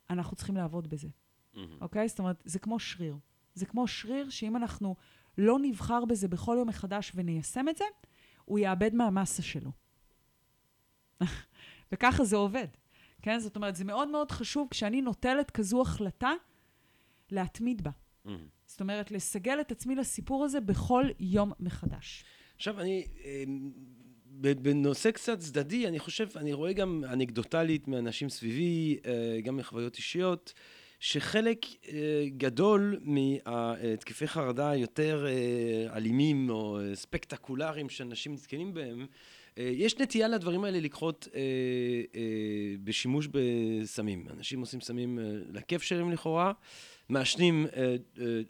אנחנו צריכים לעבוד בזה, מהמם. אוקיי? זאת אומרת, זה כמו שריר. זה כמו שריר שאם אנחנו לא נבחר בזה בכל יום מחדש וניישם את זה, הוא יאבד מהמסה שלו. <laughs> וככה זה עובד, כן? זאת אומרת, זה מאוד מאוד חשוב כשאני נוטלת כזו החלטה, להתמיד בה. מהמם. זאת אומרת, לסגל את עצמי לסיפור הזה בכל יום מחדש. עכשיו, אני, ב- בנושא קצת צדדי, אני חושב, אני רואה גם אנקדוטלית מאנשים סביבי, אה, גם מחוויות אישיות, שחלק אה, גדול מהתקפי חרדה היותר אה, אלימים או ספקטקולריים שאנשים נתקלים בהם, יש נטייה לדברים האלה לקרות בשימוש בסמים. אנשים עושים סמים לכיף שלהם לכאורה, מעשנים אה, אה,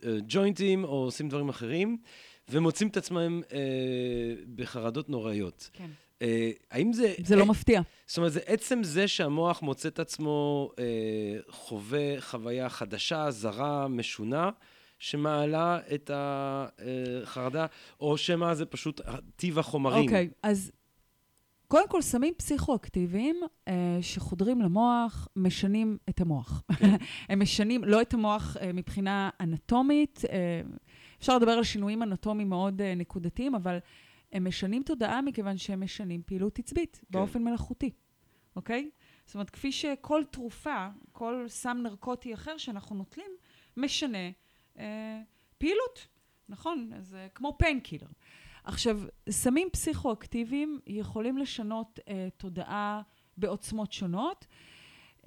אה, ג'וינטים או עושים דברים אחרים, ומוצאים את עצמם בחרדות נוראיות. כן. אה, האם זה... זה לא מפתיע. זאת אומרת, זה עצם זה שהמוח מוצא את עצמו אה, חווה חוויה חדשה, זרה, משונה, שמעלה את החרדה, או שמא זה פשוט טיב החומרים. אוקיי, אז קודם כל, סמים פסיכואקטיביים אה, שחודרים למוח, משנים את המוח. <laughs> הם משנים לא את המוח אה, מבחינה אנטומית, אה, אפשר לדבר על שינויים אנטומיים מאוד אה, נקודתיים, אבל הם משנים תודעה מכיוון שהם משנים פעילות עצבית כן. באופן מלאכותי, אוקיי? זאת אומרת, כפי שכל תרופה, כל סם נרקוטי אחר שאנחנו נוטלים, משנה אה, פעילות, נכון? זה כמו painkiller. עכשיו, סמים פסיכואקטיביים יכולים לשנות אה, תודעה בעוצמות שונות,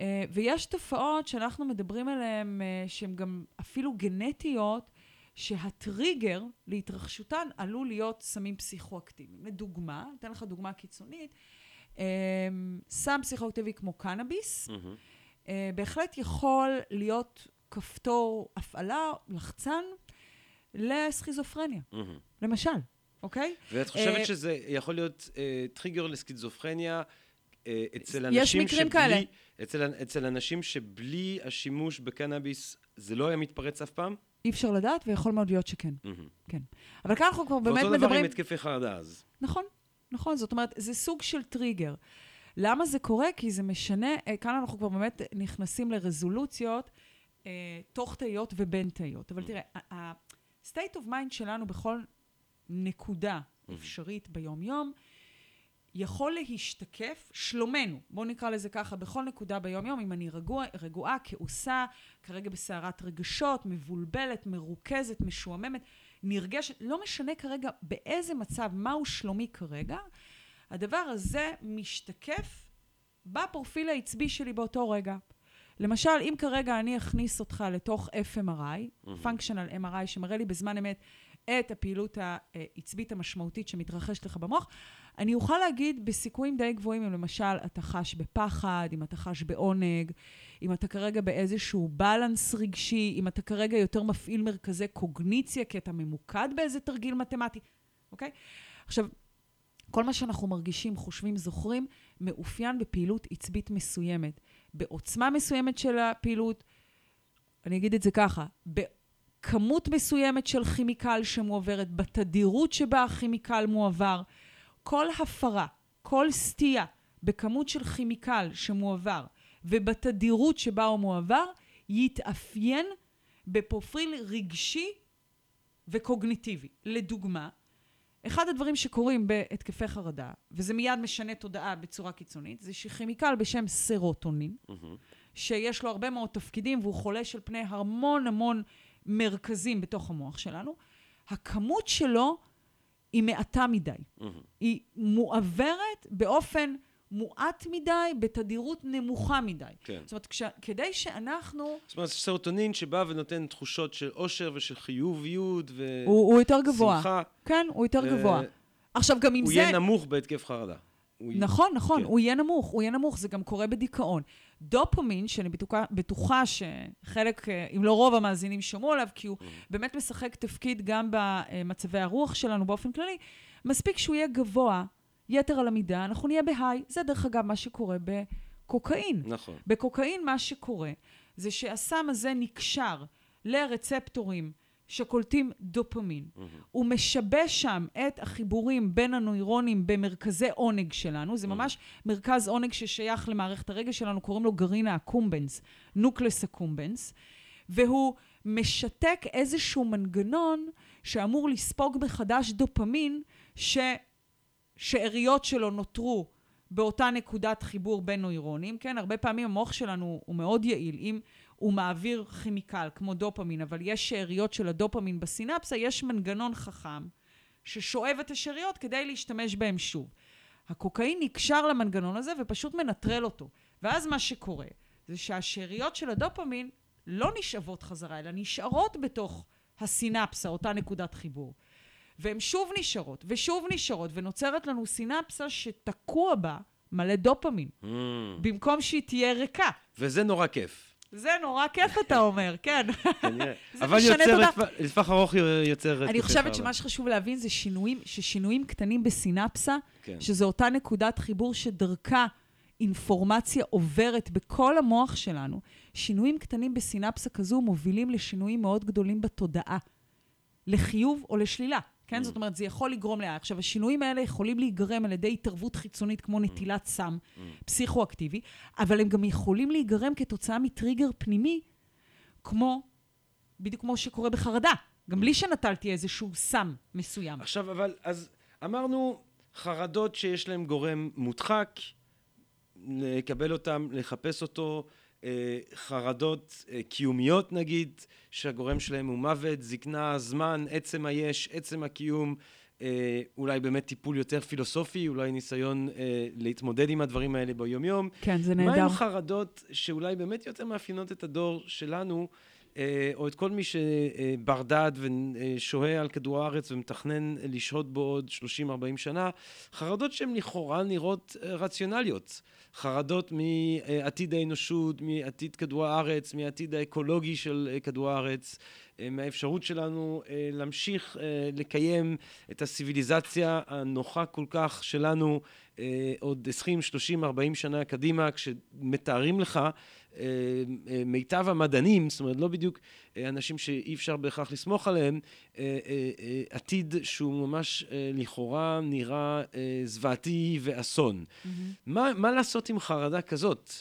אה, ויש תופעות שאנחנו מדברים עליהן אה, שהן גם אפילו גנטיות, שהטריגר להתרחשותן עלול להיות סמים פסיכואקטיביים. לדוגמה, אתן לך דוגמה קיצונית, אה, סם פסיכואקטיבי כמו קנאביס, מהמם. אה, בהחלט יכול להיות כפתור הפעלה, לחצן, לסכיזופרניה, מהמם. למשל, אוקיי? ואת חושבת אה, שזה יכול להיות אה, טריגר לסקיזופרניה אה, אצל אנשים שבלי... כאלה. אצל, אצל אנשים שבלי השימוש בקנאביס זה לא היה מתפרץ אף פעם? אי אפשר לדעת, ויכול מאוד להיות שכן, מהמם. כן. אבל כאן אנחנו כבר באמת ואותו דבר מדברים... עם התקפי חרדה אז. נכון, נכון, זאת אומרת, זה סוג של טריגר. למה זה קורה? כי זה משנה, אה, כאן אנחנו כבר באמת נכנסים לרזולוציות, אה, תוך תהיות ובין תהיות. אבל תראה, ה-state of mind שלנו בכל נקודה אפשרית ביום-יום, יכול להשתקף שלומנו, בואו נקרא לזה ככה, בכל נקודה ביום-יום, אם אני רגוע, רגועה, כעוסה, כרגע בסערת רגשות, מבולבלת, מרוכזת, משועממת, נרגשת, לא משנה כרגע באיזה מצב, מהו שלומי כרגע, הדבר הזה משתקף בפרופיל העצבי שלי באותו רגע. למשל, אם כרגע אני אכניס אותך לתוך FMRI, functional MRI, שמראה לי בזמן אמת את הפעילות העצבית המשמעותית שמתרחשת לך במוח, אני אוכל להגיד בסיכויים די גבוהים, אם למשל אתה חש בפחד, אם אתה חש בעונג, אם אתה כרגע באיזשהו בלנס רגשי, אם אתה כרגע יותר מפעיל מרכזי קוגניציה, כי אתה ממוקד באיזה תרגיל מתמטי, אוקיי? עכשיו, כל מה שאנחנו מרגישים, חושבים, זוכרים, מאופיין בפעילות עצבית מסוימת. בעוצמה מסוימת של הפעילות, אני אגיד את זה ככה, בכמות מסוימת של כימיקל שמועברת, בתדירות שבה הכימיקל מועבר. כל הפרה, כל סטייה בכמות של כימיקל שמועבר ובתדירות שבה הוא מועבר, יתאפיין בפרופיל רגשי וקוגניטיבי. לדוגמה, אחד הדברים שקורים בהתקפי חרדה, וזה מיד משנה תודעה בצורה קיצונית, זה שכימיקל בשם סרוטונין, מהמם. שיש לו הרבה מאוד תפקידים והוא חולש על פני המון המון מרכזים בתוך המוח שלנו, הכמות שלו היא מעטה מדי. מהמם. היא מועברת באופן מועט מדי, בתדירות נמוכה מדי. כן. זאת אומרת, כש, כדי שאנחנו... זאת אומרת, סרוטונין שבא ונותן תחושות של אושר ושל חיוביות ו... הוא, הוא יותר גבוה. שמחה. כן, הוא יותר אה, גבוה. עכשיו, גם אם הוא זה... יהיה נמוך בהתקף חרדה. הוא נכון, נכון, כן. הוא יהיה נמוך, הוא יהיה נמוך, זה גם קורה בדיכאון. דופמין, שאני בטוחה, בטוחה שחלק, אה, אם לא רוב המאזינים שמעו עליו, כי הוא באמת משחק תפקיד גם במצבי הרוח שלנו באופן כללי, מספיק שהוא יהיה גבוה, יתר על המידה, אנחנו נהיה בהיי. זה דרך אגב מה שקורה בקוקאין. נכון. בקוקאין מה שקורה זה שהסם הזה נקשר לרצפטורים שקולטים דופמין. הוא משבש שם את החיבורים בין הנוירונים במרכזי עונג שלנו. זה ממש מרכז עונג ששייך למערכת הרגש שלנו, קוראים לו גרעין האקומבנס, nucleus accumbens, והוא משתק איזשהו מנגנון שאמור לספוג מחדש דופמין, ששאריות שלו נותרו באותה נקודת חיבור בין נוירונים, כן? הרבה פעמים המוח שלנו הוא מאוד יעיל. אם הוא מעביר כימיקל כמו דופמין, אבל יש שאריות של הדופמין בסינפסה, יש מנגנון חכם ששואב את השאריות כדי להשתמש בהם שוב. הקוקאין נקשר למנגנון הזה ופשוט מנטרל אותו. ואז מה שקורה זה שהשאריות של הדופמין לא נשאבות חזרה, אלא נשארות בתוך הסינפסה, אותה נקודת חיבור. והן שוב נשארות, ושוב נשארות, ונוצרת לנו סינפסה שתקוע בה מלא דופמין, Mm. במקום שהיא תהיה ריקה. וזה נורא כיף. זה נורא כיף, אתה אומר, כן. <laughs> אבל יוצר. לטווח- ארוך יוצר... אני חושבת. שמה שחשוב להבין זה שינויים, ששינויים קטנים בסינפסה, כן. שזו אותה נקודת חיבור שדרכה אינפורמציה עוברת בכל המוח שלנו, שינויים קטנים בסינפסה כזו מובילים לשינויים מאוד גדולים בתודעה, לחיוב או לשלילה. כן? Mm. זאת אומרת, זה יכול לגרום לה... עכשיו, השינויים האלה יכולים להיגרם על ידי התערבות חיצונית כמו נטילת סם Mm. פסיכואקטיבי, אבל הם גם יכולים להיגרם כתוצאה מטריגר פנימי, כמו, בדיוק כמו שקורה בחרדה, גם בלי שנטלתי איזשהו סם מסוים. עכשיו, אבל, אז אמרנו חרדות שיש להן גורם מודחק, לקבל אותם, לחפש אותו, חרדות אה, קיומיות נגיד, שהגורם שלהם הוא מוות, זקנה, זמן, עצם היש, עצם הקיום, אה, אולי באמת טיפול יותר פילוסופי, אולי ניסיון אה, להתמודד עם הדברים האלה ביומיום. כן, זה מה נהדר. עם חרדות שאולי באמת יותר מאפיינות את הדור שלנו, אה, או את כל מי שבר דעת ושוהה על כדור הארץ ומתכנן לשהות בו עוד 30-40 שנה, חרדות שהן לכאורה נראות אה, רציונליות. חרדות מעתיד האנושות, מעתיד כדור הארץ, מעתיד האקולוגי של אה, כדור הארץ, אה, מהאפשרות שלנו אה, להמשיך לקיים את הסיביליזציה הנוחה כל כך שלנו עוד 20, 30, 40 שנה קדימה, כשמתארים לך אה, אה, מיטב המדענים, זאת אומרת, לא בדיוק אה, אנשים שאי אפשר בהכרח לסמוך עליהם, אה, אה, אה, עתיד שהוא ממש אה, לכאורה נראה אה, זוועתי ואסון. מה, מה לעשות עם חרדה כזאת?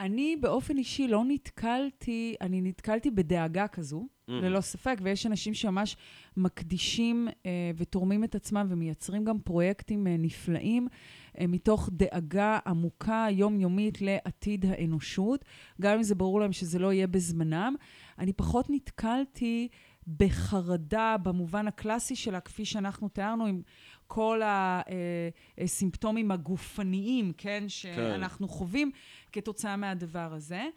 אני באופן אישי לא נתקלתי, אני נתקלתי בדאגה כזו, Mm. ללא ספק, ויש אנשים שממש מקדישים אה, ותורמים את עצמם ומייצרים גם פרויקטים אה, נפלאים אה, מתוך דאגה עמוקה, יומיומית לעתיד האנושות, גם אם זה ברור להם שזה לא יהיה בזמנם. אני פחות נתקלתי בחרדה במובן הקלאסי שלה, כפי שאנחנו תיארנו, עם כל הסימפטומים הגופניים, כן, שאנחנו חווים כתוצאה מהדבר הזה.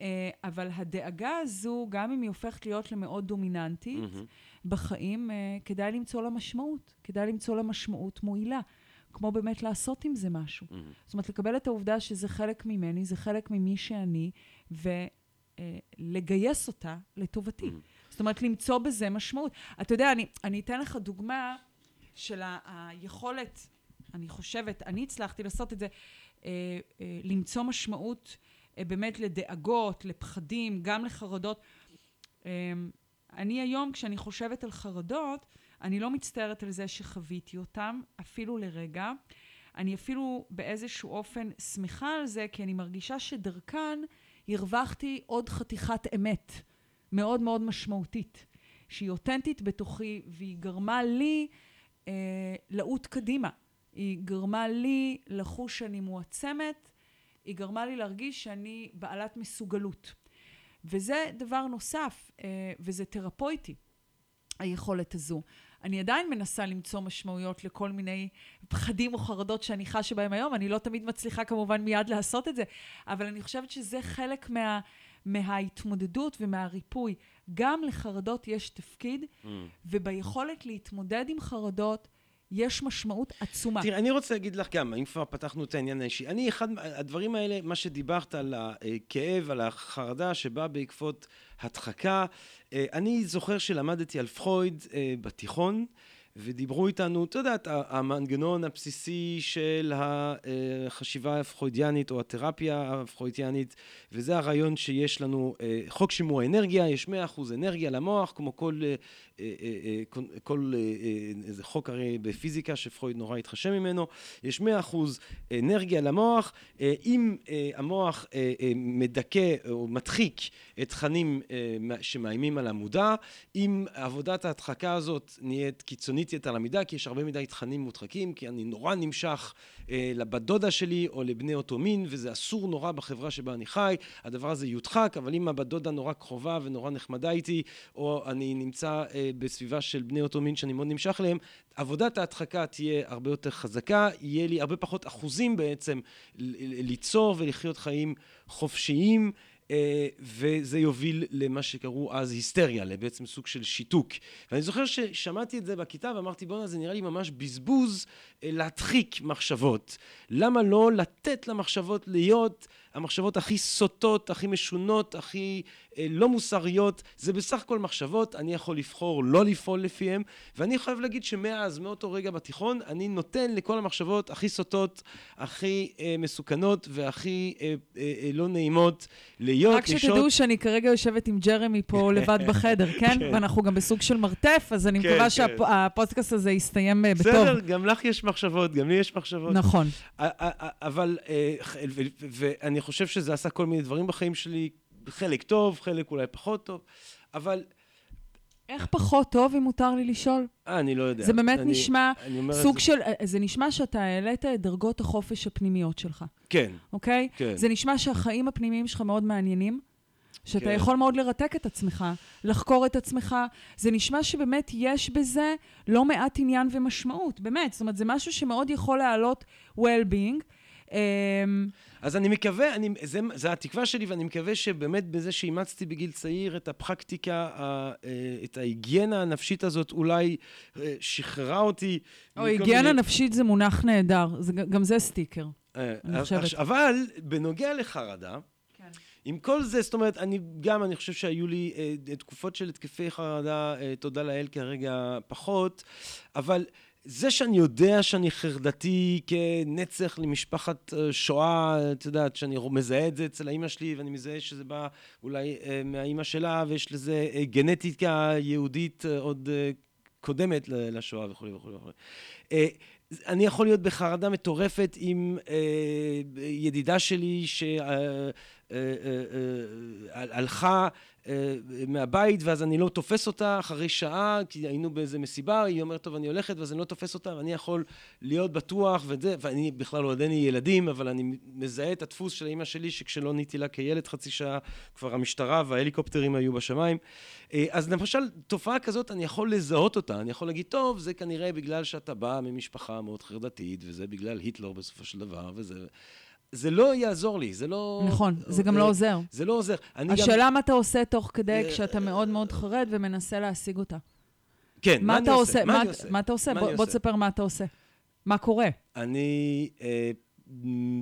אה, אבל הדאגה הזו, גם אם היא הופכת להיות למאוד דומיננטית מהמם. בחיים, אה, כדאי למצוא לה משמעות. כדאי למצוא לה משמעות מועילה. כמו באמת לעשות עם זה משהו. מהמם. זאת אומרת, לקבל את העובדה שזה חלק ממני, זה חלק ממי שאני, ולגייס אותה לטובתי. מהמם. זאת אומרת, למצוא בזה משמעות. אתה יודע, אני, אני אתן לך דוגמה של היכולת, אני חושבת, אני הצלחתי לעשות את זה, אה, אה, למצוא משמעות אה, באמת לדאגות, לפחדים, גם לחרדות. אה, אני היום, כשאני חושבת על חרדות, אני לא מצטערת על זה שחוויתי אותם, אפילו לרגע. אני אפילו באיזשהו אופן שמחה על זה, כי אני מרגישה שדרכן הרווחתי עוד חתיכת אמת מאוד מאוד משמעותית, שהיא אותנטית בתוכי, והיא גרמה לי לעוט קדימה. היא גרמה לי לחוש שאני מועצמת, היא גרמה לי להרגיש שאני בעלת מסוגלות. וזה דבר נוסף, אה, וזה תרפויטי, היכולת הזו. אני עדיין מנסה למצוא משמעויות לכל מיני פחדים או חרדות שאני חשה בהם היום. אני לא תמיד מצליחה כמובן מיד לעשות את זה, אבל אני חושבת שזה חלק מה, מההתמודדות ומהריפוי. גם לחרדות יש תפקיד, מהמם. וביכולת להתמודד עם חרדות יש משמעות עצומה. תראה, אני רוצה להגיד לך גם, אם כבר פתחנו את העניין האישי, אני אחד, הדברים האלה, מה שדיברת על הכאב, על החרדה שבאה בעקבות הדחקה, אה, אני זוכר שלמדתי על פרויד אה, בתיכון, ודיברו איתנו, אתה יודע, המנגנון הבסיסי של החשיבה הפרוידיאנית או התרפיה הפרוידיאנית, וזה הרעיון שיש לנו אה, חוק שימור האנרגיה, יש 100% אנרגיה למוח, כמו כל, אה, אה, אה, כל, כל אה, אה, איזה חוק הרי בפיזיקה שפרויד נורא התחשב ממנו, יש 100% אנרגיה למוח, אה, אם אה, המוח אה, אה, מדכא או מדחיק תכנים אה, שמאיימים על המודע, אם עבודת ההדחקה הזאת נהיית קיצונית יתר למידה, כי יש הרבה מדי תכנים מודחקים, כי אני נורא נמשך אה, לבת דודה שלי או לבני אותו מין, וזה אסור נורא בחברה שבה אני חי, הדבר הזה יודחק, אבל אם הבת דודה נורא קרובה ונורא נחמדה איתי, או אני נמצא אה, בסביבה של בני אותו מין שאני מאוד נמשך אליהם, עבודת ההדחקה תהיה הרבה יותר חזקה, יהיה לי הרבה פחות אחוזים בעצם ליצור ולחיות חיים חופשיים. אה, וזה יוביל למה שקראו אז היסטריה, לבעצם סוג של שיתוק. ואני זוכר ששמעתי את זה בכיתה ואמרתי, בואנה, זה נראה לי ממש בזבוז אה, להדחיק מחשבות. למה לא לתת למחשבות להיות המחשבות הכי סוטות, הכי משונות, הכי אה, לא מוסריות? זה בסך הכל מחשבות, אני יכול לבחור לא לפעול לפיהן, ואני חייב להגיד שמאז, מאותו רגע בתיכון, אני נותן לכל המחשבות הכי סוטות, הכי אה, מסוכנות והכי אה, אה, אה, לא נעימות להיות, רק שתדעו שאני כרגע יושבת עם ג'רמי פה <laughs> לבד בחדר, כן? ואנחנו גם בסוג של מרתף, אז אני כן, מקווה כן. שהפודקאסט הזה יסתיים אה, בטוב. בסדר, גם לך יש מחשבות, גם לי יש מחשבות. נכון. אבל, אה, ואני חושב שזה עשה כל מיני דברים בחיים שלי, חלק טוב, חלק אולי פחות טוב, אבל איך פחות טוב, אם מותר לי לשאול? אה, אני לא יודע. זה באמת אני- נשמע אני סוג זה- של... אה, זה נשמע שאתה העלית את דרגות החופש הפנימיות שלך, כן, אוקיי? כן. זה נשמע שהחיים הפנימיים שלך מאוד מעניינים, שאתה כן. יכול מאוד לרתק את עצמך, לחקור את עצמך. זה נשמע שבאמת יש בזה לא מעט עניין ומשמעות, באמת. זאת אומרת, זה משהו שמאוד יכול להעלות well-being. אמ, אז אני מקווה, אני, זה, זה התקווה שלי, ואני מקווה שבאמת בזה שאימצתי בגיל צעיר את הפרקטיקה, ה- אה, את ההיגיינה הנפשית הזאת, אולי אה, שחררה אותי. או היגיינה מיני- נפשית זה מונח נהדר, זה, גם זה סטיקר. אה, אני חושבת. אבל בנוגע לחרדה, כן. עם כל זה, זאת אומרת, אני גם, אני חושב שהיו לי אה, תקופות של התקפי חרדה, אה, תודה לאל כרגע פחות, אבל זה שאני יודע שאני חרדתי כנצח למשפחת אה, שואה, את יודעת, שאני מזהה את זה אצל האימא שלי, ואני מזהה שזה בא אולי אה, מהאימא שלה, ויש לזה אה, גנטיקה יהודית עוד קודמת לשואה וכולי וכולי וכולי. אני יכול להיות בחרדה מטורפת עם ידידה שלי שהלכה מהבית ואז אני לא תופס אותה אחרי שעה כי היינו באיזה מסיבה, היא אומרת טוב אני הולכת ואז אני לא תופס אותה ואני יכול להיות בטוח וזה, ואני בכלל אין לי ילדים אבל אני מזהה את הדפוס של האמא שלי שכשלא עניתי לה כילד חצי שעה כבר המשטרה וההליקופטרים היו בשמיים. אה, אז למשל תופעה כזאת אני יכול לזהות אותה, אני יכול להגיד טוב זה כנראה בגלל שאתה בא ממשפחה מאוד חרדתית וזה בגלל היטלר בסופו של דבר וזה... זה לא יעזור לי, זה לא... נכון, זה גם לא אה, עוזר. זה לא עוזר. אני גם... השאלה מה אתה עושה תוך כדי אה, כשאתה מאוד מאוד חרד ומנסה להשיג אותה. כן, מה אני אתה עושה? מה מה- אני עושה? מה אתה עושה? מה בוא אני בוא? תספר מה אתה עושה. מה קורה? אני אה,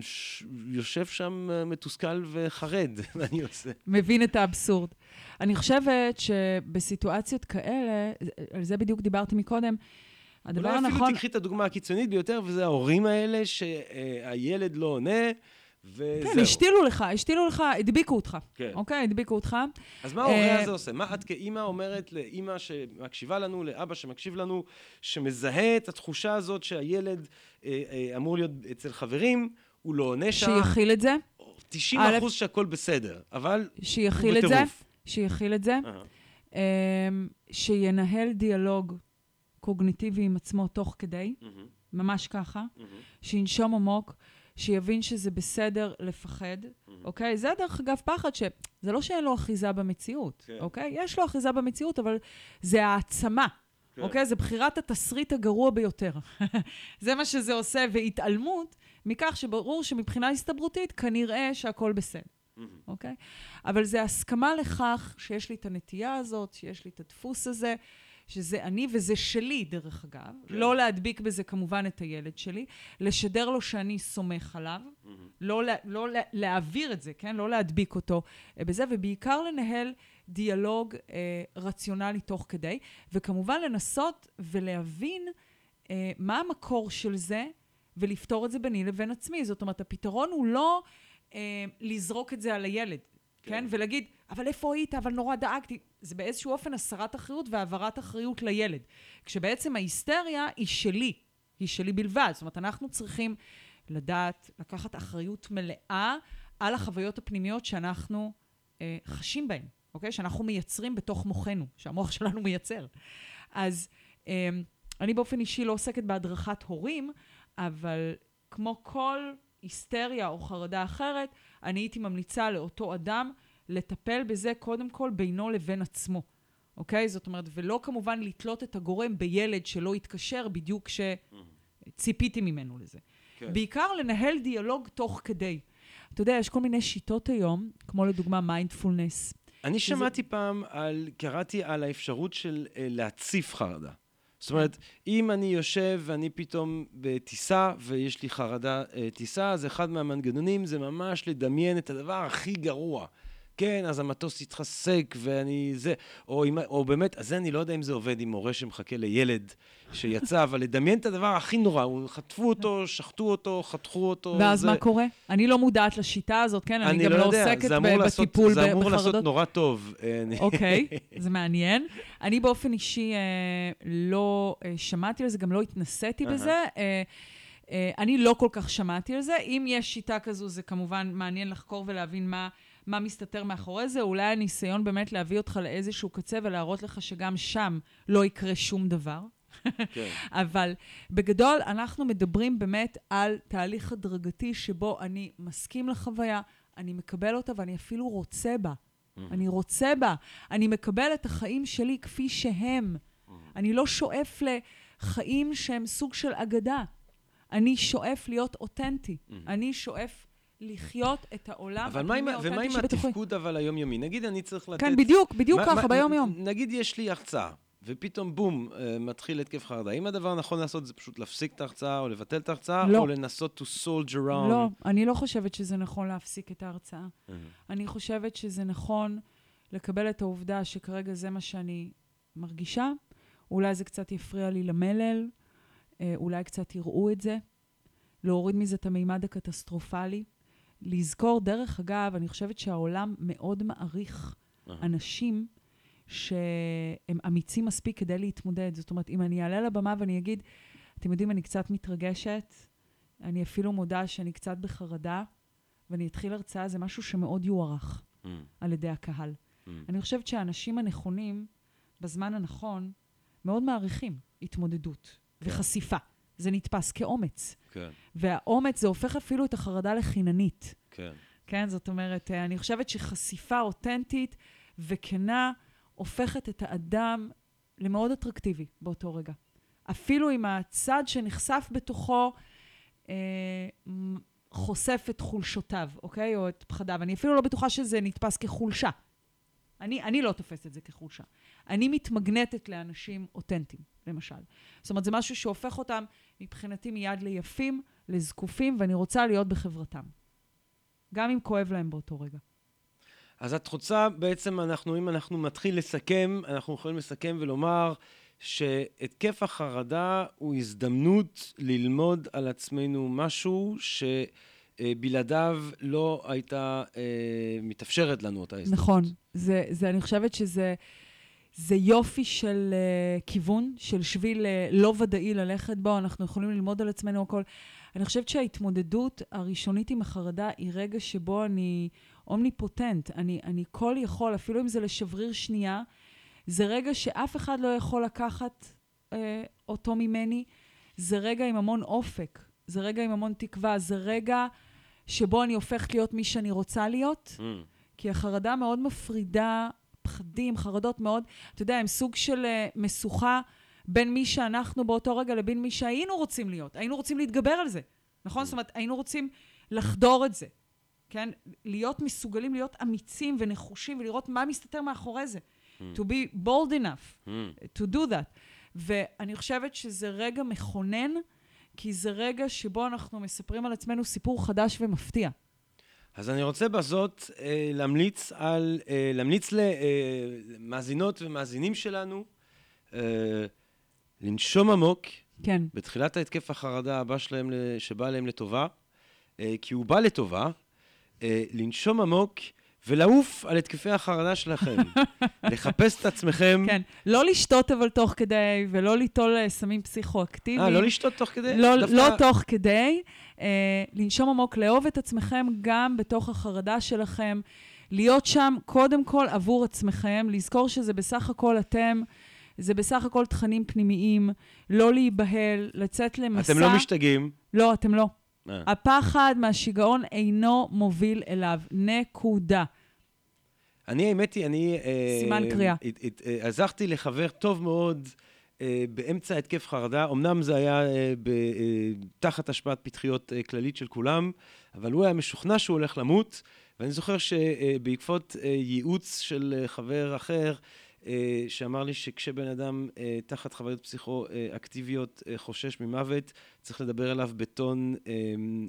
ש- יושב שם אה, מתוסכל וחרד, <laughs> מה אני עושה? מבין את האבסורד. אני חושבת שבסיטואציות כאלה, על זה בדיוק דיברתי מקודם, הדבר אולי אפילו הנכון... תיקחי את הדוגמה הקיצונית ביותר, וזה ההורים האלה שהילד לא עונה, וזהו. כן, השתילו לך, השתילו לך, הדביקו אותך. כן. אוקיי, הדביקו אותך. אז מה ההורה אה, הזה עושה? מה את כאימא אומרת לאימא שמקשיבה לנו, לאבא שמקשיב לנו, שמזהה את התחושה הזאת שהילד אה, אה, אמור להיות אצל חברים, הוא לא עונה שם, שיכיל את זה, 90 א', אחוז שהכל בסדר, אבל שיכיל הוא את זה, בטירוף. שיכיל את זה, אה, אמ, שינהל דיאלוג קוגניטיבי עם עצמו תוך כדי, מהמם, ממש ככה, מהמם. שינשום עמוק, שיבין שזה בסדר לפחד, אוקיי? זה דרך אגב פחד ש... זה לא שאין לו אחיזה במציאות, כן. אוקיי? יש לו אחיזה במציאות, אבל זה העצמה, כן. אוקיי? זה בחירת התסריט הגרוע ביותר. <laughs> זה מה שזה עושה, והתעלמות מכך שברור שמבחינה הסתברותית כנראה שהכל בסדר. אוקיי? אבל זה הסכמה לכך שיש לי את הנטייה הזאת, שיש לי את הדפוס הזה, שזה אני וזה שלי, דרך אגב. כן. לא להדביק בזה כמובן את הילד שלי, לשדר לו שאני סומך עליו, מהמם. לא, לא לה- להעביר את זה, כן? לא להדביק אותו אה, בזה, ובעיקר לנהל דיאלוג אה, רציונלי תוך כדי, וכמובן לנסות ולהבין אה, מה המקור של זה, ולפתור את זה ביני לבין עצמי. זאת אומרת, הפתרון הוא לא אה, לזרוק את זה על הילד, כן? כן. ולהגיד, אבל איפה היית? אבל נורא דאגתי. זה באיזשהו אופן הסרת אחריות והעברת אחריות לילד. כשבעצם ההיסטריה היא שלי, היא שלי בלבד. זאת אומרת, אנחנו צריכים לדעת, לקחת אחריות מלאה על החוויות הפנימיות שאנחנו אה, חשים בהן, אוקיי? שאנחנו מייצרים בתוך מוחנו, שהמוח שלנו מייצר. אז אה, אני באופן אישי לא עוסקת בהדרכת הורים, אבל כמו כל היסטריה או חרדה אחרת, אני הייתי ממליצה לאותו אדם לטפל בזה קודם כל בינו לבין עצמו, אוקיי? זאת אומרת, ולא כמובן לתלות את הגורם בילד שלא יתקשר בדיוק כשציפיתי ממנו לזה. כן. בעיקר לנהל דיאלוג תוך כדי. אתה יודע, יש כל מיני שיטות היום, כמו לדוגמה מיינדפולנס. אני שמעתי פעם על, קראתי על האפשרות של אה, להציף חרדה. זאת אומרת, אם אני יושב ואני פתאום בטיסה ויש לי חרדה אה, טיסה, אז אחד מהמנגנונים זה ממש לדמיין את הדבר הכי גרוע. כן, אז המטוס יתחסק ואני זה, או, אם, או באמת, אז זה אני לא יודע אם זה עובד עם מורה שמחכה לילד שיצא, אבל לדמיין את הדבר הכי נורא, הוא- חטפו אותו, שחטו אותו, חתכו אותו. ואז זה... מה קורה? אני לא מודעת לשיטה הזאת, כן? אני, גם לא, יודע, עוסקת זה ב- לעשות- בטיפול זה ב- אמור לעשות בחרדות. נורא טוב. אה, אני- אוקיי, <laughs> זה מעניין. אני באופן אישי אה, לא אה, שמעתי על זה, גם לא התנסיתי. בזה. אה, אה, אני לא כל כך שמעתי על זה. אם יש שיטה כזו, זה כמובן מעניין לחקור ולהבין מה, מה מסתתר מאחורי זה, אולי הניסיון באמת להביא אותך לאיזשהו קצה ולהראות לך שגם שם לא יקרה שום דבר. כן. <laughs> אבל בגדול, אנחנו מדברים באמת על תהליך הדרגתי שבו אני מסכים לחוויה, אני מקבל אותה ואני אפילו רוצה בה. אני רוצה בה. אני מקבל את החיים שלי כפי שהם. אני לא שואף לחיים שהם סוג של אגדה. אני שואף להיות אותנטי. אני שואף לחיות את העולם אבל מה עם, ומה. התפקוד אבל היומיומי? נגיד אני צריך לתת... כן, בדיוק, בדיוק מה- ככה, ביום-יום. נגיד יש לי הרצאה, ופתאום בום, אה, מתחיל התקף חרדה. האם הדבר הנכון לעשות זה פשוט להפסיק את ההרצאה, או לבטל את ההרצאה, לא. או לנסות to soldier around? לא, אני לא חושבת שזה נכון להפסיק את ההרצאה. אה, אני חושבת שזה נכון לקבל את העובדה שכרגע זה מה שאני מרגישה. אולי זה קצת יפריע לי למלל, אה, אולי קצת יראו את זה, להוריד מזה את המימד הקטסטרופלי. לזכור, דרך אגב, אני חושבת שהעולם מאוד מעריך. אנשים שהם אמיצים מספיק כדי להתמודד. זאת אומרת, אם אני אעלה לבמה ואני אגיד, אתם יודעים, אני קצת מתרגשת, אני אפילו מודה שאני קצת בחרדה, ואני אתחיל הרצאה, זה משהו שמאוד יוערך אה, על ידי הקהל. אה. אני חושבת שהאנשים הנכונים, בזמן הנכון, מאוד מעריכים התמודדות כן. וחשיפה. זה נתפס כאומץ. כן, והאומץ, זה הופך אפילו את החרדה לחיננית. כן. כן? זאת אומרת, אה, אני חושבת שחשיפה אותנטית וכנה הופכת את האדם למאוד אטרקטיבי באותו רגע. אפילו אם הצד שנחשף בתוכו אה, חושף את חולשותיו, אוקיי? או את פחדיו. אני אפילו לא בטוחה שזה נתפס כחולשה. אני, אני לא תופסת את זה כחולשה. אני מתמגנטת לאנשים אותנטיים, למשל. זאת אומרת, זה משהו שהופך אותם מבחינתי מיד ליפים, לזקופים, ואני רוצה להיות בחברתם. גם אם כואב להם באותו רגע. אז את רוצה, בעצם אנחנו, אם אנחנו מתחיל לסכם, אנחנו יכולים לסכם ולומר שהתקף החרדה הוא הזדמנות ללמוד על עצמנו משהו שבלעדיו לא הייתה אה, מתאפשרת לנו אותה הזדמנות. נכון. זה, זה, אני חושבת שזה זה יופי של uh, כיוון, של שביל uh, לא ודאי ללכת בו, אנחנו יכולים ללמוד על עצמנו הכל. אני חושבת שההתמודדות הראשונית עם החרדה היא רגע שבו אני אומניפוטנט, אני, אני כל יכול, אפילו אם זה לשבריר שנייה, זה רגע שאף אחד לא יכול לקחת uh, אותו ממני, זה רגע עם המון אופק, זה רגע עם המון תקווה, זה רגע שבו אני הופכת להיות מי שאני רוצה להיות. Mm, כי החרדה מאוד מפרידה, פחדים, חרדות מאוד, אתה יודע, הם סוג של uh, משוכה בין מי שאנחנו באותו רגע לבין מי שהיינו רוצים להיות. היינו רוצים להתגבר על זה, נכון? זאת אומרת, היינו רוצים לחדור את זה, כן? להיות מסוגלים להיות אמיצים ונחושים ולראות מה מסתתר מאחורי זה. To be bold enough mm. to do that. ואני חושבת שזה רגע מכונן, כי זה רגע שבו אנחנו מספרים על עצמנו סיפור חדש ומפתיע. אז אני רוצה בזאת אה, להמליץ על, אה, להמליץ למאזינות ומאזינים שלנו אה, לנשום עמוק כן, בתחילת ההתקף החרדה הבא שלהם, שבא להם לטובה, אה, כי הוא בא לטובה, אה, לנשום עמוק ולעוף על התקפי החרדה שלכם. <laughs> לחפש את עצמכם. כן. לא לשתות אבל תוך כדי, ולא ליטול אה, סמים פסיכואקטיביים. אה, לא לשתות תוך כדי? לא, דווקא- לא תוך כדי. אה, לנשום עמוק, לאהוב את עצמכם גם בתוך החרדה שלכם. להיות שם קודם כל עבור עצמכם, לזכור שזה בסך הכל אתם, זה בסך הכל תכנים פנימיים, לא להיבהל, לצאת למסע. אתם לא משתגעים. לא, אתם לא. אה. הפחד מהשיגעון אינו מוביל אליו. נקודה. אני, האמת היא, אני... אה, סימן קריאה. הת- הת- אה, עזרתי לחבר טוב מאוד אה, באמצע התקף חרדה. אמנם זה היה אה, ב- אה, תחת השפעת פתחיות אה, כללית של כולם, אבל הוא היה משוכנע שהוא הולך למות, ואני זוכר שבעקבות אה, ייעוץ של אה, חבר אחר, אה, שאמר לי שכשבן אדם אה, תחת חוויות פסיכואקטיביות אה, חושש ממוות, צריך לדבר אליו בטון אה,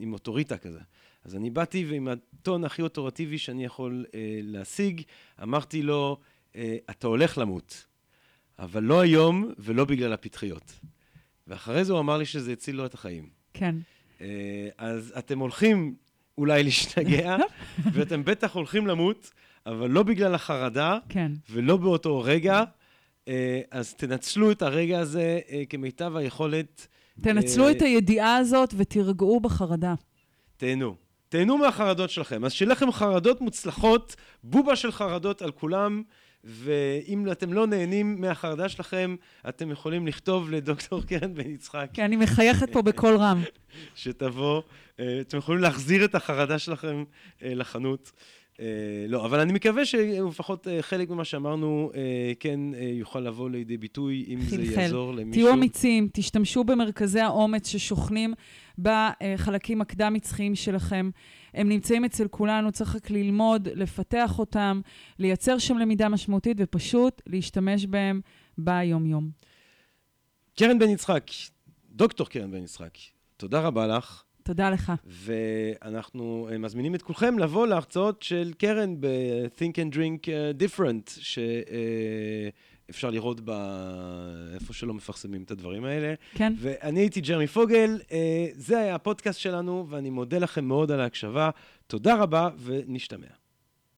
עם אוטוריטה כזה. אז אני באתי ועם הטון הכי אוטורטיבי שאני יכול אה, להשיג, אמרתי לו, אה, אתה הולך למות, אבל לא היום ולא בגלל הפתחיות. ואחרי זה הוא אמר לי שזה הציל לו את החיים. כן. אה, אז אתם הולכים אולי להשתגע, <laughs> ואתם בטח הולכים למות, אבל לא בגלל החרדה כן. ולא באותו רגע. אה, אז תנצלו את הרגע הזה אה, כמיטב היכולת. תנצלו אה, את הידיעה הזאת ותירגעו בחרדה. תהנו. תהנו מהחרדות שלכם. אז שיהיה לכם חרדות מוצלחות, בובה של חרדות על כולם, ואם אתם לא נהנים מהחרדה שלכם, אתם יכולים לכתוב לדוקטור <laughs> קרן בן יצחק. כי אני מחייכת פה בקול רם. שתבוא. אתם יכולים להחזיר את החרדה שלכם לחנות. אה, לא, אבל אני מקווה שלפחות חלק ממה שאמרנו כן יוכל לבוא לידי ביטוי, אם זה יעזור למישהו. תהיו אמיצים, תשתמשו במרכזי האומץ ששוכנים בחלקים הקדם-מצחיים שלכם. הם נמצאים אצל כולנו, צריך רק ללמוד, לפתח אותם, לייצר שם למידה משמעותית ופשוט להשתמש בהם ביום-יום. קרן בן יצחק, דוקטור קרן בן יצחק, תודה רבה לך. תודה לך. ואנחנו אה, מזמינים את כולכם לבוא להרצאות של קרן ב-Think and Drink אה, Different, שאפשר לראות בה איפה שלא מפרסמים את הדברים האלה. כן. ואני הייתי ג'רמי פוגל, אה, זה היה הפודקאסט שלנו, ואני מודה לכם מאוד על ההקשבה. תודה רבה, ונשתמע.